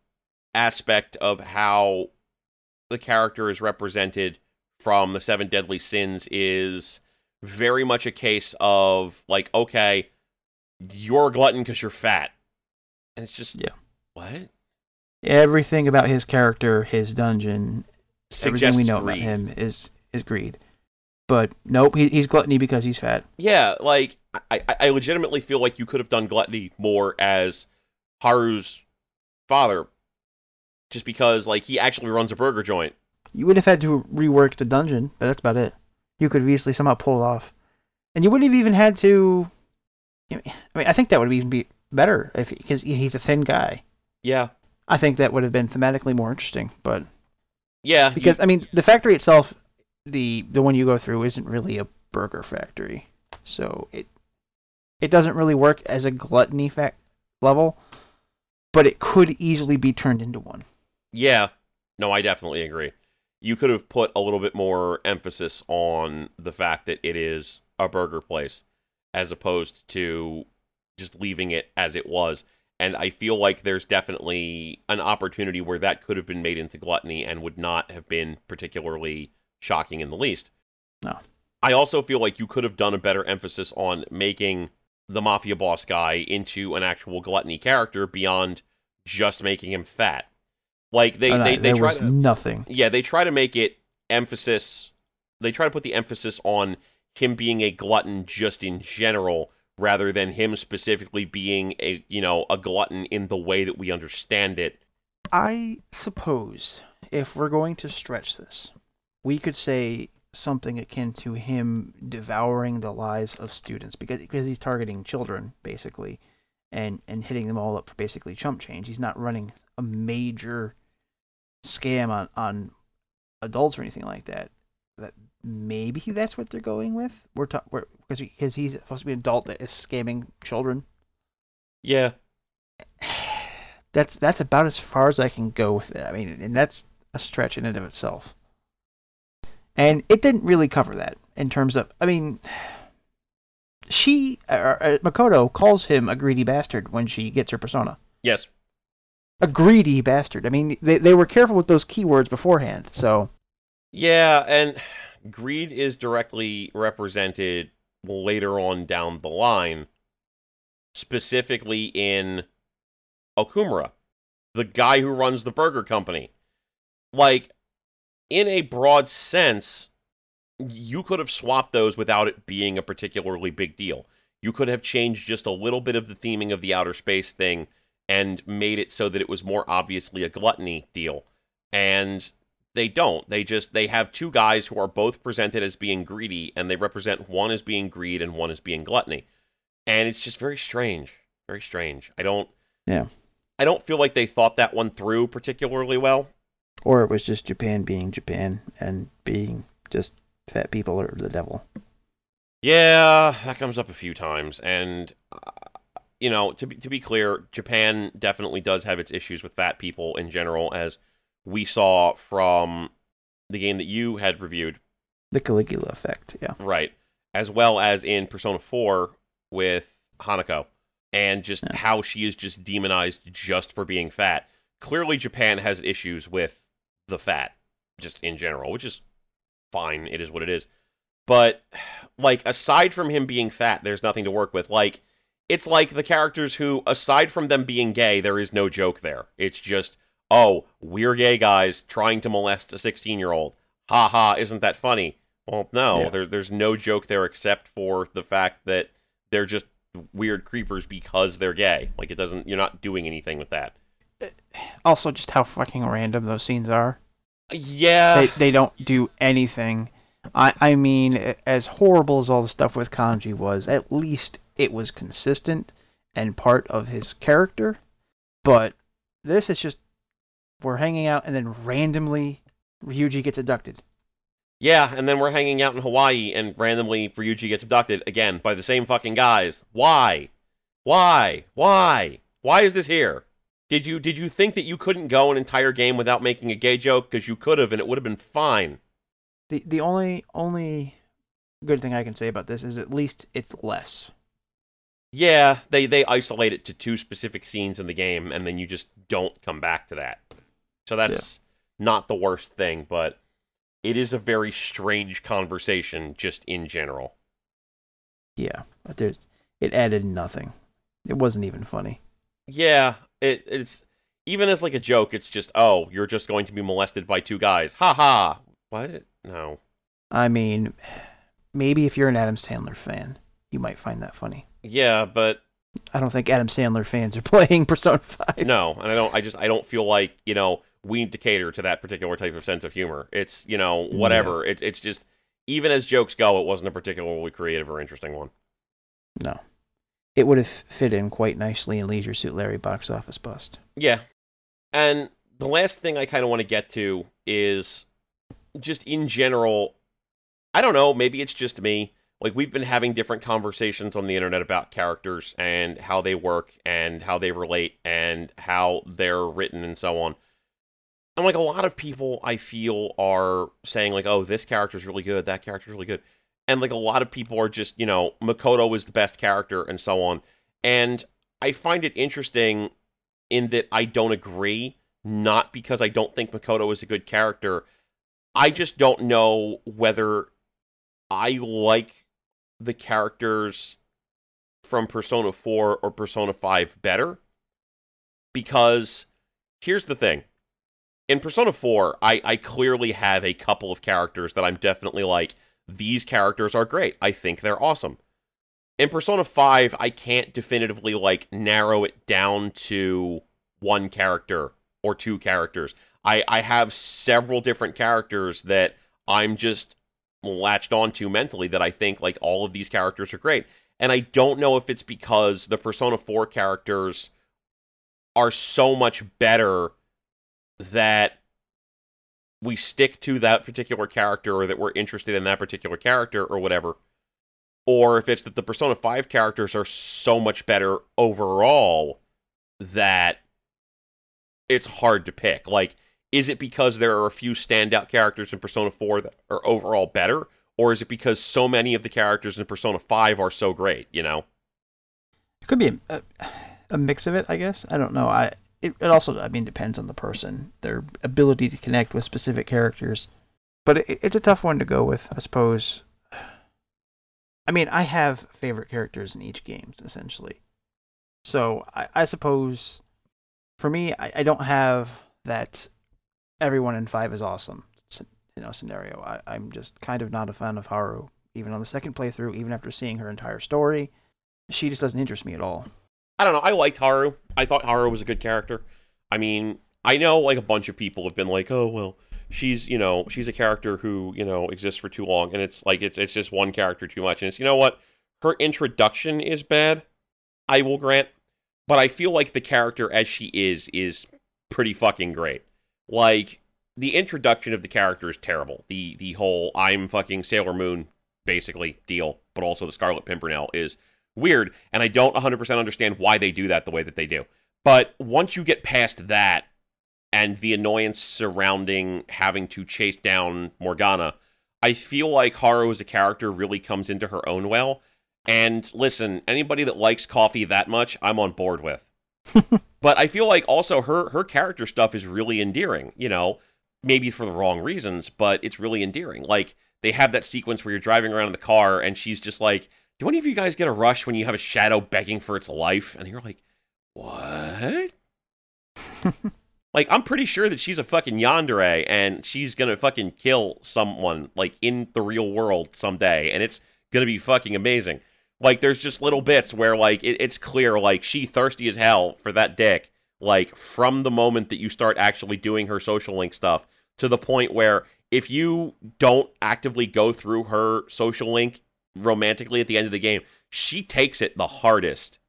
aspect of how the character is represented from the seven deadly sins is very much a case of like okay you're a glutton because you're fat and it's just Yeah. what Everything about his character, his dungeon, everything we know greed. about him is is greed. But nope, he, he's gluttony because he's fat. yeah like I- I legitimately feel like you could have done gluttony more as haru's father just because like he actually runs a burger joint You would have had to rework the dungeon, but that's about it. You could have easily somehow pulled it off, and you wouldn't have even had to. I mean, I think that would even be better if because he's a thin guy. yeah I think that would have been thematically more interesting. But yeah you- because I mean, the factory itself, the the one you go through, isn't really a burger factory, so it it doesn't really work as a gluttony fact level. But it could easily be turned into one. Yeah, no, I definitely agree. You could have put a little bit more emphasis on the fact that it is a burger place as opposed to just leaving it as it was. And I feel like there's definitely an opportunity where that could have been made into gluttony and would not have been particularly shocking in the least. No. I also feel like you could have done a better emphasis on making the mafia boss guy into an actual gluttony character beyond just making him fat. Like they Oh, no, they, they there try was to nothing. yeah, they try to make it emphasis. They try to put the emphasis on him being a glutton just in general, rather than him specifically being a you know a glutton in the way that we understand it. I suppose if we're going to stretch this, we could say something akin to him devouring the lives of students because because he's targeting children basically and and hitting them all up for basically chump change. He's not running a major scam on on adults or anything like that. That maybe that's what they're going with. We're ta- we're because he, because he's supposed to be an adult that is scamming children. Yeah, *sighs* that's that's about as far as I can go with it. I mean, and that's a stretch in and of itself. And it didn't really cover that in terms of. I mean, *sighs* she uh, uh, Makoto calls him a greedy bastard when she gets her persona. yes, A greedy bastard. I mean, they they were careful with those keywords beforehand. So yeah, and greed is directly represented later on down the line, specifically in Okumura, the guy who runs the burger company. Like, in a broad sense, you could have swapped those without it being a particularly big deal. You could have changed just a little bit of the theming of the outer space thing and made it so that it was more obviously a gluttony deal. And they don't. They just they have two guys who are both presented as being greedy and they represent one as being greed and one as being gluttony. And it's just very strange. Very strange. I don't Yeah. I don't feel like they thought that one through particularly well. or it was just Japan being Japan and being just fat people or the devil. Yeah, that comes up a few times, and uh, you know, to be to be clear, Japan definitely does have its issues with fat people in general, as we saw from the game that you had reviewed, The Caligula effect. Yeah. right? As well as in Persona Four with Hanako, and just Yeah. how she is just demonized just for being fat. Clearly, Japan has issues with the fat, just in general, which is fine. It is what it is. But *sighs* like aside from him being fat, there's nothing to work with. Like it's like the characters who, aside from them being gay, there is no joke there. It's just, oh, we're gay guys trying to molest a 16 year old. Ha ha, isn't that funny? Well, no, Yeah. there, there's no joke there except for the fact that they're just weird creepers because they're gay. Like it doesn't, you're not doing anything with that. *sighs* Also, just how fucking random those scenes are. Yeah, they they don't do anything. I I mean, as horrible as all the stuff with Kanji was, at least it was consistent and part of his character. But this is just we're hanging out and then randomly Ryuji gets abducted. Yeah, and then we're hanging out in Hawaii, and randomly Ryuji gets abducted again by the same fucking guys. Why? Why? Why? Why is this here? Did you did you think that you couldn't go an entire game without making a gay joke? Because you could have, and it would have been fine. The the only only good thing I can say about this is at least it's less. Yeah, they they isolate it to two specific scenes in the game, and then you just don't come back to that. So that's not the worst thing, but it is a very strange conversation just in general. Yeah, but there's it added nothing. It wasn't even funny. Yeah, it, it's even as like a joke. It's just, oh, you're just going to be molested by two guys. Ha ha. What? No. I mean, *sighs* maybe if you're an Adam Sandler fan, you might find that funny. Yeah, but I don't think Adam Sandler fans are *laughs* playing Persona 5. no, and I don't. I just I don't feel like you know we need to cater to that particular type of sense of humor. It's you know whatever. It, it's just even as jokes go, it wasn't a particularly creative or interesting one. No. It would have fit in quite nicely in Leisure Suit Larry box office bust. Yeah. And the last thing I kind of want to get to is just in general, I don't know, maybe it's just me. Like, we've been having different conversations on the internet about characters and how they work and how they relate and how they're written and so on. And, like, a lot of people I feel are saying, like, oh, this character's really good, that character's really good. And, like, a lot of people are just, you know, Makoto is the best character and so on. And I find it interesting in that I don't agree, not because I don't think Makoto is a good character. I just don't know whether I like the characters from Persona 4 or Persona 5 better. Because here's the thing. In Persona 4, I, I clearly have a couple of characters that I'm definitely like, these characters are great. I think they're awesome. In Persona 5, I can't definitively like narrow it down to one character or two characters. I, I have several different characters that I'm just latched onto mentally that I think like all of these characters are great. And I don't know if it's because the Persona 4 characters are so much better that we stick to that particular character or that we're interested in that particular character or whatever. Or if it's that the Persona 5 characters are so much better overall that it's hard to pick. Like, is it because there are a few standout characters in Persona 4 that are overall better? Or is it because so many of the characters in Persona 5 are so great, you know? It could be a, a, mix of it, I guess. I don't know. I it, it also, I mean, depends on the person, their ability to connect with specific characters. But it, it's a tough one to go with, I suppose. I mean, I have favorite characters in each game, essentially. So I, I suppose for me, I, I don't have that everyone in five is awesome you know scenario. I, I'm just kind of not a fan of Haru. Even on the second playthrough, even after seeing her entire story, she just doesn't interest me at all. I don't know. I liked Haru. I thought Haru was a good character. I mean, I know like a bunch of people have been like, "Oh, well, she's, you know, she's a character who, you know, exists for too long." And it's like it's it's just one character too much. And it's, you know what? Her introduction is bad. I will grant, but I feel like the character as she is is pretty fucking great. Like the introduction of the character is terrible. The the whole I'm fucking Sailor Moon basically deal, but also the Scarlet Pimpernel is weird, and I don't 100% understand why they do that the way that they do. But once you get past that and the annoyance surrounding having to chase down Morgana, I feel like Haru as a character really comes into her own well. And listen, anybody that likes coffee that much, I'm on board with. *laughs* but I feel like also her her character stuff is really endearing, you know, maybe for the wrong reasons, but it's really endearing. Like they have that sequence where you're driving around in the car and she's just like, do any of you guys get a rush when you have a shadow begging for its life? And you're like, what? *laughs* like, I'm pretty sure that she's a fucking yandere and she's gonna fucking kill someone, like, in the real world someday, and it's gonna be fucking amazing. Like, there's just little bits where, like, it, it's clear, like, she thirsty as hell for that dick, like, from the moment that you start actually doing her social link stuff to the point where if you don't actively go through her social link romantically at the end of the game, she takes it the hardest.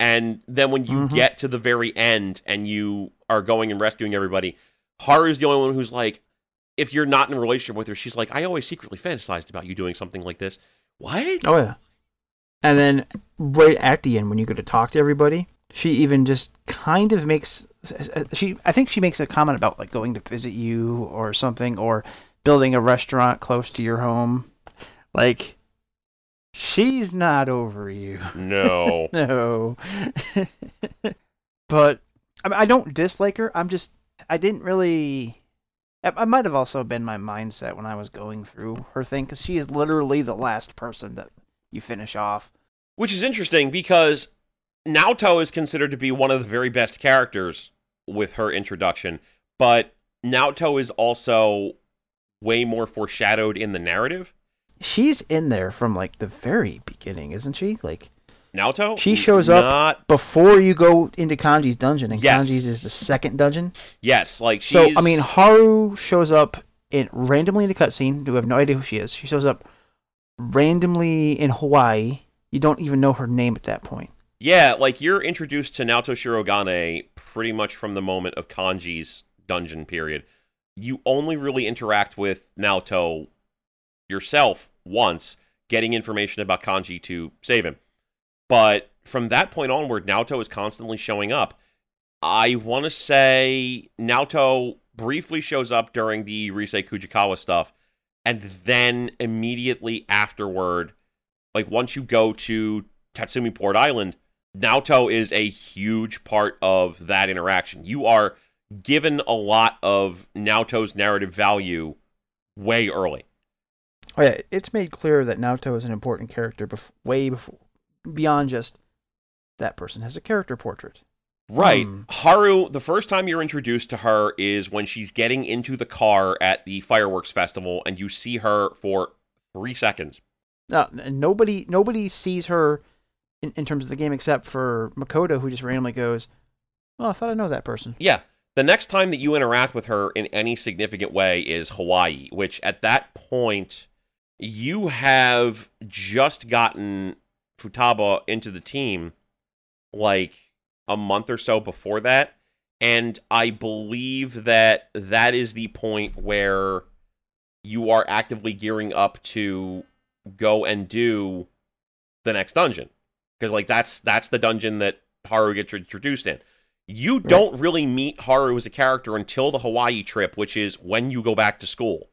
And then when you mm-hmm. get to the very end and you are going and rescuing everybody, Haru's the only one who's like, if you're not in a relationship with her, she's like, I always secretly fantasized about you doing something like this. What? Oh yeah. And then right at the end, when you go to talk to everybody, she even just kind of makes she. I think she makes a comment about like going to visit you or something, or building a restaurant close to your home. Like She's not over you. No. *laughs* no. *laughs* but I, mean, I don't dislike her. I'm just I didn't really. I might have also been my mindset when I was going through her thing because she is literally the last person that you finish off. Which is interesting because Naoto is considered to be one of the very best characters with her introduction, but Naoto is also way more foreshadowed in the narrative she's in there from like the very beginning, isn't she? Like Naoto. She shows up Not... before you go into Kanji's dungeon, and yes. Kanji's is the second dungeon. Yes, like she's... so. I mean, Haru shows up in randomly in a cutscene. We have no idea who she is. She shows up randomly in Hawaii. You don't even know her name at that point. Yeah, like you're introduced to Naoto Shirogane pretty much from the moment of Kanji's dungeon period. You only really interact with Naoto yourself once, getting information about Kanji to save him. But from that point onward, Naoto is constantly showing up. I want to say Naoto briefly shows up during the Rise Kujikawa stuff, and then immediately afterward, like once you go to Tatsumi Port Island, Naoto is a huge part of that interaction. You are given a lot of Naoto's narrative value way early. Oh yeah, it's made clear that Naoto is an important character bef- way before, beyond just that person has a character portrait. Right. Hmm. Haru, the first time you're introduced to her is when she's getting into the car at the fireworks festival, and you see her for three seconds. No, nobody nobody sees her in, in terms of the game except for Makoto, who just randomly goes, "Oh, I thought I know that person." Yeah. The next time that you interact with her in any significant way is Hawaii, which at that point you have just gotten Futaba into the team like a month or so before that. And I believe that that is the point where you are actively gearing up to go and do the next dungeon. Because like that's that's the dungeon that Haru gets introduced in. You don't really meet Haru as a character until the Hawaii trip, which is when you go back to school.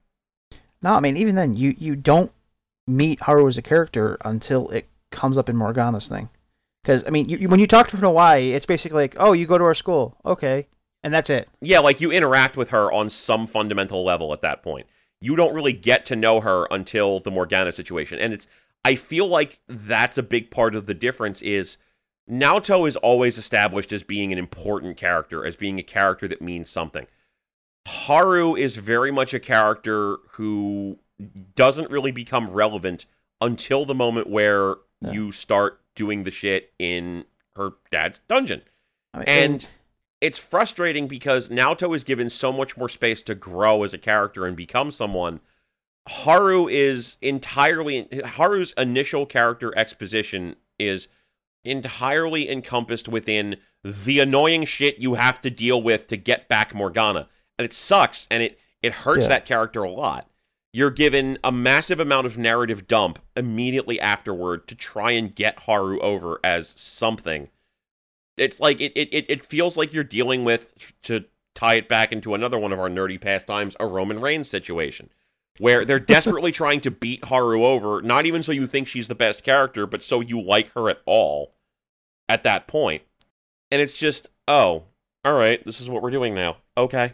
No, I mean even then, you you don't meet Haru as a character until it comes up in Morgana's thing. Because I mean, you, you- when you talk to her in Hawaii, it's basically like, "Oh, you go to our school, okay," and that's it. Yeah, like you interact with her on some fundamental level at that point. You don't really get to know her until the Morgana situation. And it's I feel like that's a big part of the difference is Naoto is always established as being an important character, as being a character that means something. Haru is very much a character who doesn't really become relevant until the moment where Yeah. you start doing the shit in her dad's dungeon. I mean, And it's frustrating because Naoto is given so much more space to grow as a character and become someone. Haru is entirely Haru's initial character exposition is entirely encompassed within the annoying shit you have to deal with to get back Morgana. And it sucks and it it hurts Yeah. that character a lot. You're given a massive amount of narrative dump immediately afterward to try and get Haru over as something. It's like it, it, it- feels like you're dealing with to tie it back into another one of our nerdy pastimes a roman reigns situation where they're *laughs* desperately trying to beat haru over not even so you think she's the best character but so you like her at all at that point. And it's just oh all right this is what we're doing now. Okay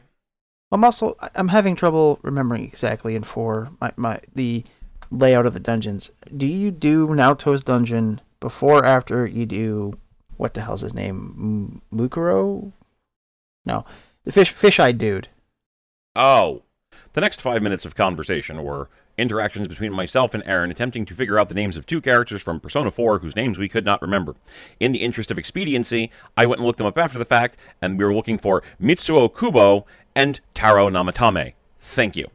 I'm also I'm having trouble remembering exactly in four my, my the layout of the dungeons. Do you do Naoto's dungeon before or after you do what the hell's his name M- Mukuro? No, the fish fish-eyed dude. oh The next five minutes of conversation were interactions between myself and Aaron attempting to figure out the names of two characters from Persona 4 whose names we could not remember. In the interest of expediency, I went and looked them up after the fact, and we were looking for Mitsuo Kubo and Taro Namatame. Thank you.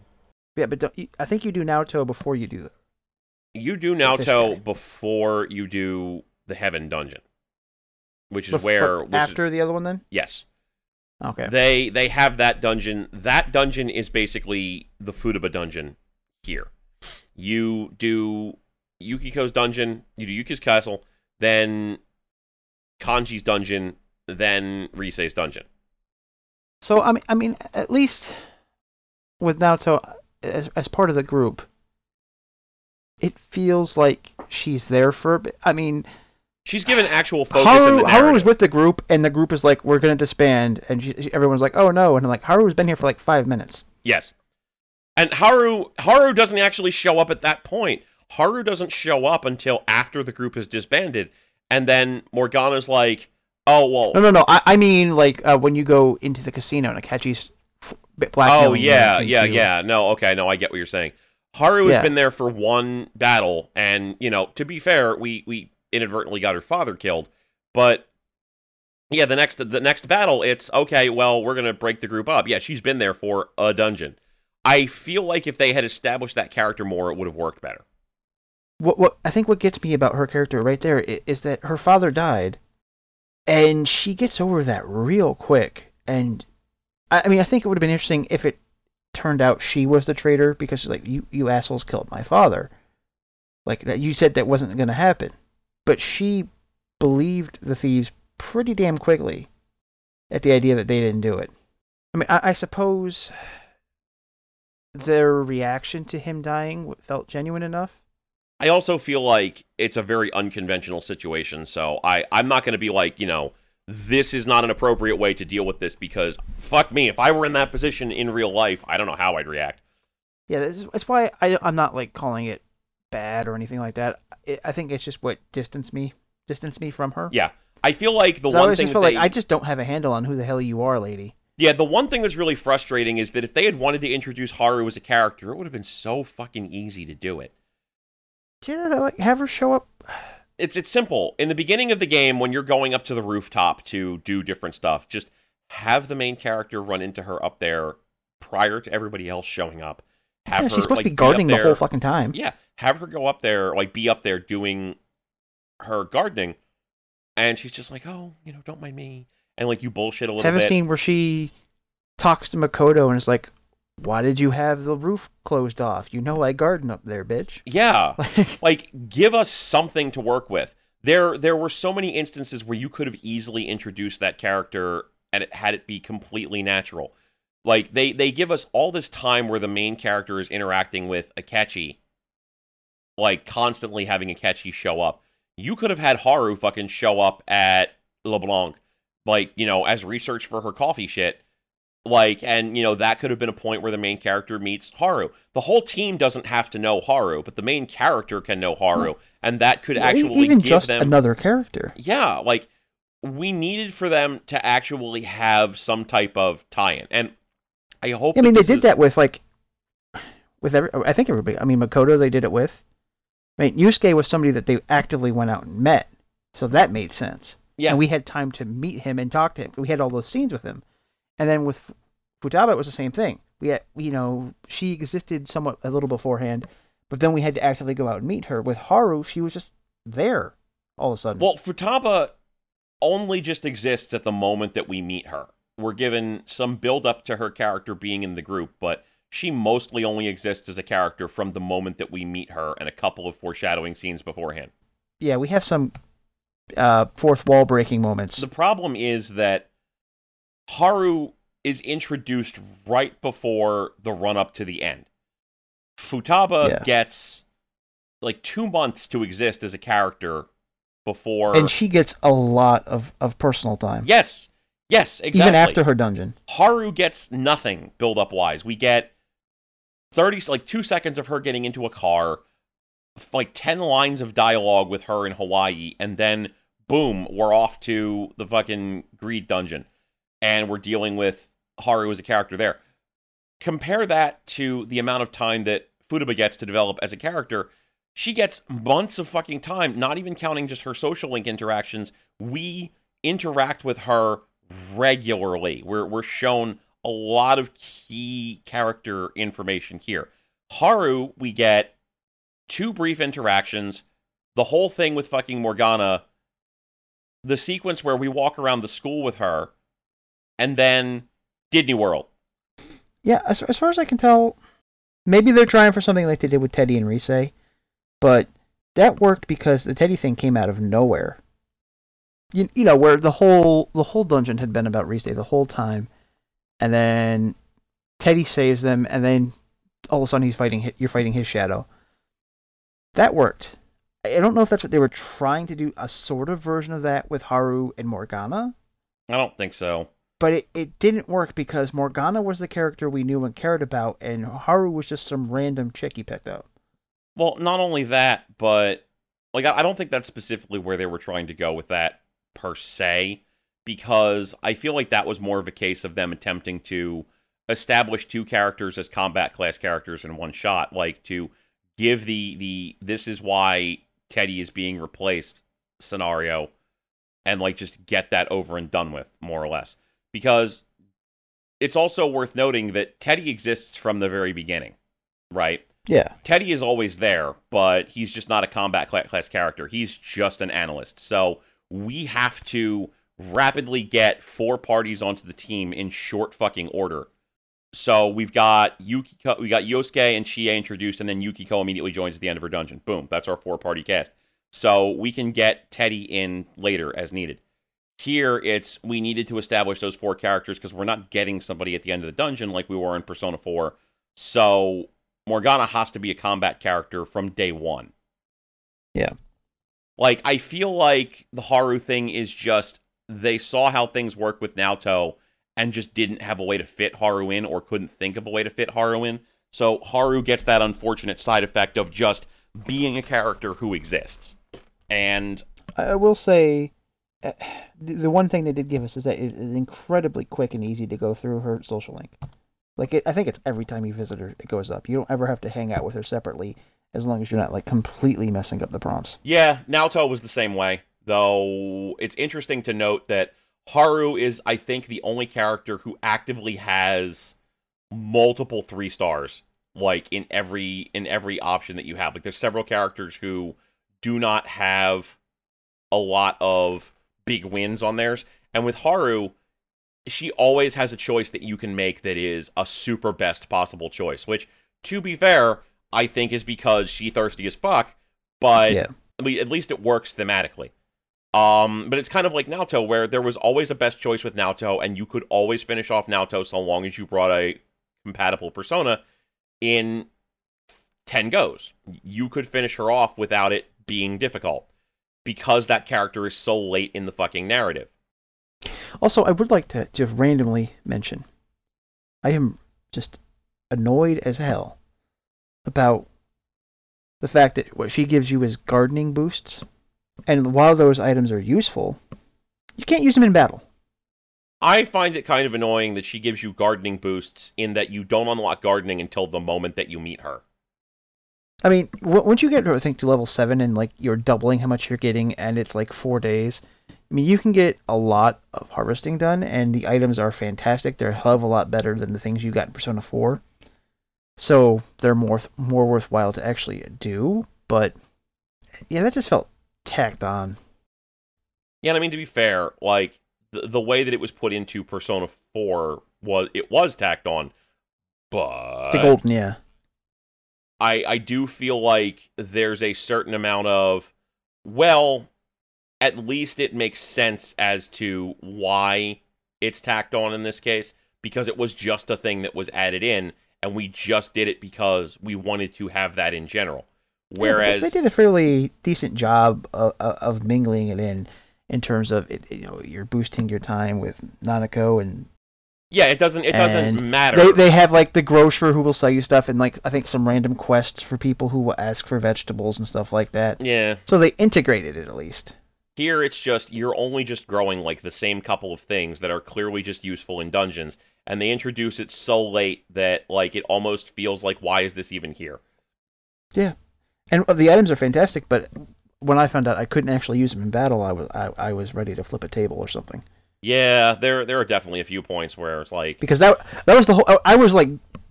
Yeah, but don't, I think you do Naoto before you do that. you do The naoto before you do the heaven dungeon which is Bef- where but which is- after the other one then? yes Okay. They they have that dungeon. That dungeon is basically the Futaba dungeon here. You do Yukiko's dungeon, you do Yuki's castle, then Kanji's dungeon, then Rise's dungeon. So I mean, I mean, at least with Naoto as as part of the group, it feels like she's there for. a bit. I mean, She's given actual focus in Haru is with the group, and the group is like, "We're gonna disband," and she- everyone's like, "Oh no!" And I'm like, Haru's been here for like five minutes. Yes. And Haru Haru doesn't actually show up at that point. Haru doesn't show up until after the group has disbanded, and then Morgana's like, "Oh well, No, no, no. I, I mean, like uh, when you go into the casino and Akechi's blackmailing Oh yeah, yeah, you- yeah. No, okay, no, I get what you're saying. Haru has Yeah. been there for one battle, and you know, to be fair, we we inadvertently got her father killed, but yeah, the next the next battle, it's okay. Well, we're gonna break the group up. Yeah, she's been there for a dungeon. I feel like if they had established that character more, it would have worked better. what what I think what gets me about her character right there is, is that her father died, and she gets over that real quick. And I, I mean, I think it would have been interesting if it turned out she was the traitor because like you you assholes killed my father, like that you said that wasn't going to happen, but she believed the thieves pretty damn quickly at the idea that they didn't do it. I mean, I, I suppose their reaction to him dying felt genuine enough I also feel like it's a very unconventional situation. So I, I'm not going to be like, you know, this is not an appropriate way to deal with this because fuck me. If I were in that position in real life, I don't know how I'd react. Yeah, that's, that's why I, I'm not like calling it bad or anything like that. It, I think it's just what distanced me, distanced me from her. Yeah. I feel like the one always thing feel they, like I just don't have a handle on who the hell you are, lady. Yeah, the one thing that's really frustrating is that if they had wanted to introduce Haru as a character, it would have been so fucking easy to do it. Yeah, like have her show up. It's it's simple. In the beginning of the game, when you're going up to the rooftop to do different stuff, just have the main character run into her up there prior to everybody else showing up. Have Yeah, her she's supposed like, to be gardening the whole fucking time. Yeah, have her go up there, like be up there doing her gardening, and she's just like, "Oh, you know, don't mind me," and like you bullshit a little bit. Have a bit. scene where she talks to Makoto and is like, "Why did you have the roof closed off? You know I garden up there, bitch." Yeah, Like, *laughs* like give us something to work with. There, there were so many instances where you could have easily introduced that character and it had it be completely natural. Like they, they give us all this time where the main character is interacting with Akechi, like constantly having Akechi show up. You could have had Haru fucking show up at LeBlanc, like you know, as research for her coffee shit. Like, and you know, that could have been a point where the main character meets Haru. The whole team doesn't have to know Haru, but the main character can know Haru, and that could e- actually even give just them. another character. Yeah, like we needed for them to actually have some type of tie-in, and I hope. I mean, they did is- that with like, with every. I think everybody. I mean, Makoto they did it with. I mean, Yusuke was somebody that they actively went out and met, so that made sense. Yeah, And we had time to meet him and talk to him. We had all those scenes with him, and then with Futaba it was the same thing. We had, you know, she existed somewhat a little beforehand, but then we had to actively go out and meet her. With Haru, she was just there all of a sudden. Well, Futaba only just exists at the moment that we meet her. We're given some build up to her character being in the group, but she mostly only exists as a character from the moment that we meet her and a couple of foreshadowing scenes beforehand. yeah, we have some uh, fourth wall breaking moments. The problem is that Haru is introduced right before the run up to the end. Futaba Yeah. gets like two months to exist as a character before. and she gets a lot of, of personal time. yes, yes, exactly. Even after her dungeon. Haru gets nothing build up wise. We get 30 like 2 seconds of her getting into a car, like 10 lines of dialogue with her in Hawaii and then boom, we're off to the fucking greed dungeon and we're dealing with Haru as a character there. Compare that to the amount of time that Futaba gets to develop as a character. She gets months of fucking time, not even counting just her social link interactions. We interact with her regularly. We're we're shown a lot of key character information here. Haru, we get two brief interactions, the whole thing with fucking Morgana, the sequence where we walk around the school with her, and then Disney World. Yeah, as, as far as I can tell, maybe they're trying for something like they did with Teddy and Rise, but that worked because the Teddy thing came out of nowhere. You, you know where the whole the whole dungeon had been about Rise the whole time, and then Teddy saves them, and then all of a sudden he's fighting you're fighting his shadow. That worked. I don't know if that's what they were trying to do, a sort of version of that with Haru and Morgana, I don't think so. but it, it didn't work because Morgana was the character we knew and cared about, and Haru was just some random chick he picked up. Well, not only that, but like I I don't think that's specifically where they were trying to go with that per se, because I feel like that was more of a case of them attempting to establish two characters as combat class characters in one shot, like to give the the this is why Teddy is being replaced scenario and like just get that over and done with more or less. Because it's also worth noting that Teddy exists from the very beginning, right? Yeah. Teddy is always there, but he's just not a combat class character. He's just an analyst. So we have to rapidly get four parties onto the team in short fucking order. So we've got Yukiko, we got Yosuke and Chie introduced, and then Yukiko immediately joins at the end of her dungeon. Boom, that's our four party cast. So we can get Teddy in later as needed. Here, it's we needed to establish those four characters because we're not getting somebody at the end of the dungeon like we were in Persona 4. So Morgana has to be a combat character from day one. Yeah. Like I feel like the Haru thing is just they saw how things work with Naoto and just didn't have a way to fit Haru in or couldn't think of a way to fit Haru in. So Haru gets that unfortunate side effect of just being a character who exists. And I will say, uh, the one thing they did give us is that it is incredibly quick and easy to go through her social link. Like it, I think it's every time you visit her, it goes up. You don't ever have to hang out with her separately, as long as you're not like completely messing up the prompts. Yeah, Naoto was the same way. Though it's interesting to note that Haru is, I think, the only character who actively has multiple three stars, like in every in every option that you have. Like there's several characters who do not have a lot of big wins on theirs, and with Haru, she always has a choice that you can make that is a super best possible choice. Which, to be fair, I think is because she thirsty as fuck, but Yeah. at at least it works thematically. Um, but it's kind of like Naoto, where there was always a best choice with Naoto, and you could always finish off Naoto so long as you brought a compatible persona in 10 goes. You could finish her off without it being difficult because that character is so late in the fucking narrative. Also, I would like to just randomly mention, I am just annoyed as hell about the fact that what she gives you is gardening boosts, and while those items are useful, you can't use them in battle. I find it kind of annoying that she gives you gardening boosts in that you don't unlock gardening until the moment that you meet her. I mean, once you get, I think, to level seven and like you're doubling how much you're getting, and it's like four days. I mean, you can get a lot of harvesting done, and the items are fantastic. They're a hell of a lot better than the things you got in Persona 4. So they're more more worthwhile to actually do. But yeah, that just felt tacked on. Yeah, and I mean to be fair, like the the way that it was put into Persona 4 was it was tacked on, but The golden, yeah. I I do feel like there's a certain amount of well, at least it makes sense as to why it's tacked on in this case because it was just a thing that was added in and we just did it because we wanted to have that in general. Yeah, they- Whereas they, did a fairly decent job of, of, mingling it in, in terms of it. You know, you're boosting your time with Nanako and yeah, it doesn't it doesn't matter. They they have like the grocer who will sell you stuff and like I think some random quests for people who will ask for vegetables and stuff like that. yeah. So they integrated it at least. Here it's just you're only just growing like the same couple of things that are clearly just useful in dungeons, and they introduce it so late that like it almost feels like why is this even here? And the items are fantastic, but when I found out I couldn't actually use them in battle, I was I, I was ready to flip a table or something Yeah, there there are definitely a few points where it's like because that that was the whole. I, I was like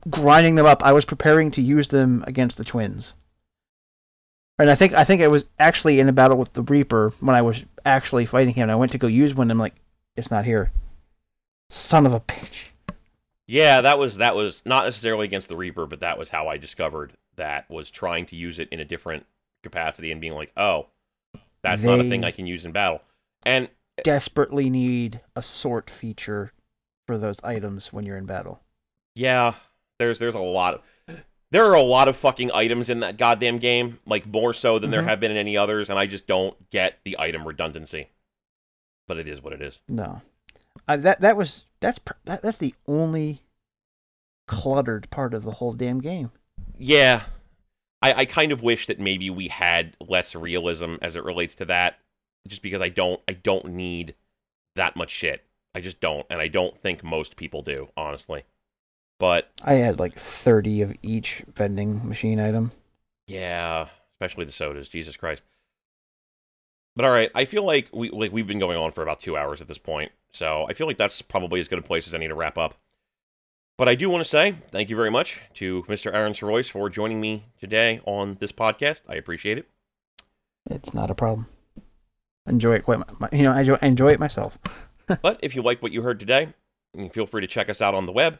grinding them up. I was preparing to use them against the twins. And I think I think I was actually in a battle with the Reaper when I was actually fighting him. And I went to go use one. And I'm like, it's not here. Son of a bitch. yeah, that was that was not necessarily against the Reaper, but that was how I discovered that was trying to use it in a different capacity and being like, oh, that's not a thing I can use in battle. And desperately need a sort feature for those items when you're in battle. Yeah, there's there's a lot of there are a lot of fucking items in that goddamn game, like more so than there Mhm. have been in any others, and I just don't get the item redundancy. But it is what it is. No, uh, that that was that's that, that's the only cluttered part of the whole damn game. Yeah, I, I kind of wish that maybe we had less realism as it relates to that, just because I don't I don't need that much shit. I just don't, and I don't think most people do, honestly. But I had like 30 of each vending machine item. Yeah, especially the sodas. Jesus Christ. But all right, I feel like we like we've been going on for about two hours at this point, so I feel like that's probably as good a place as any to wrap up. But I do want to say thank you very much to Mr. Aaron Sirois for joining me today on this podcast. I appreciate it. It's not a problem. Enjoy it quite, my, you know, I enjoy, I enjoy it myself. *laughs* but if you like what you heard today, feel free to check us out on the web.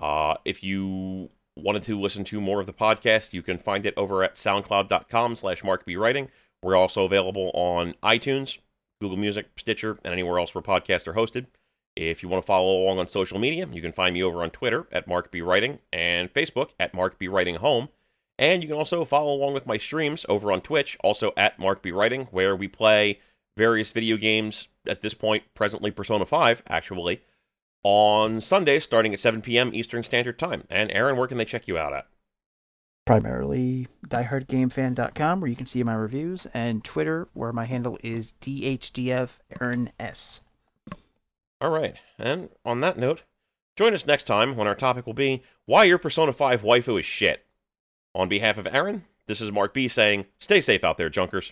Uh, if you wanted to listen to more of the podcast, you can find it over at soundcloud.com slash markbwriting. We're also available on iTunes, Google Music, Stitcher, and anywhere else where podcasts are hosted. If you want to follow along on social media, you can find me over on Twitter at Mark B. Writing and Facebook at Mark B. Writing Home. And you can also follow along with my streams over on Twitch, also at Mark B. Writing, where we play various video games, at this point, presently Persona 5, actually, on Sunday starting at 7 p.m. Eastern Standard Time. And Aaron, where can they check you out at? Primarily diehardgamefan.com, where you can see my reviews, and Twitter, where my handle is DHGF Aaron S. All right. And on that note, join us next time when our topic will be why your Persona 5 waifu is shit. On behalf of Aaron, this is Mark B saying, stay safe out there, junkers.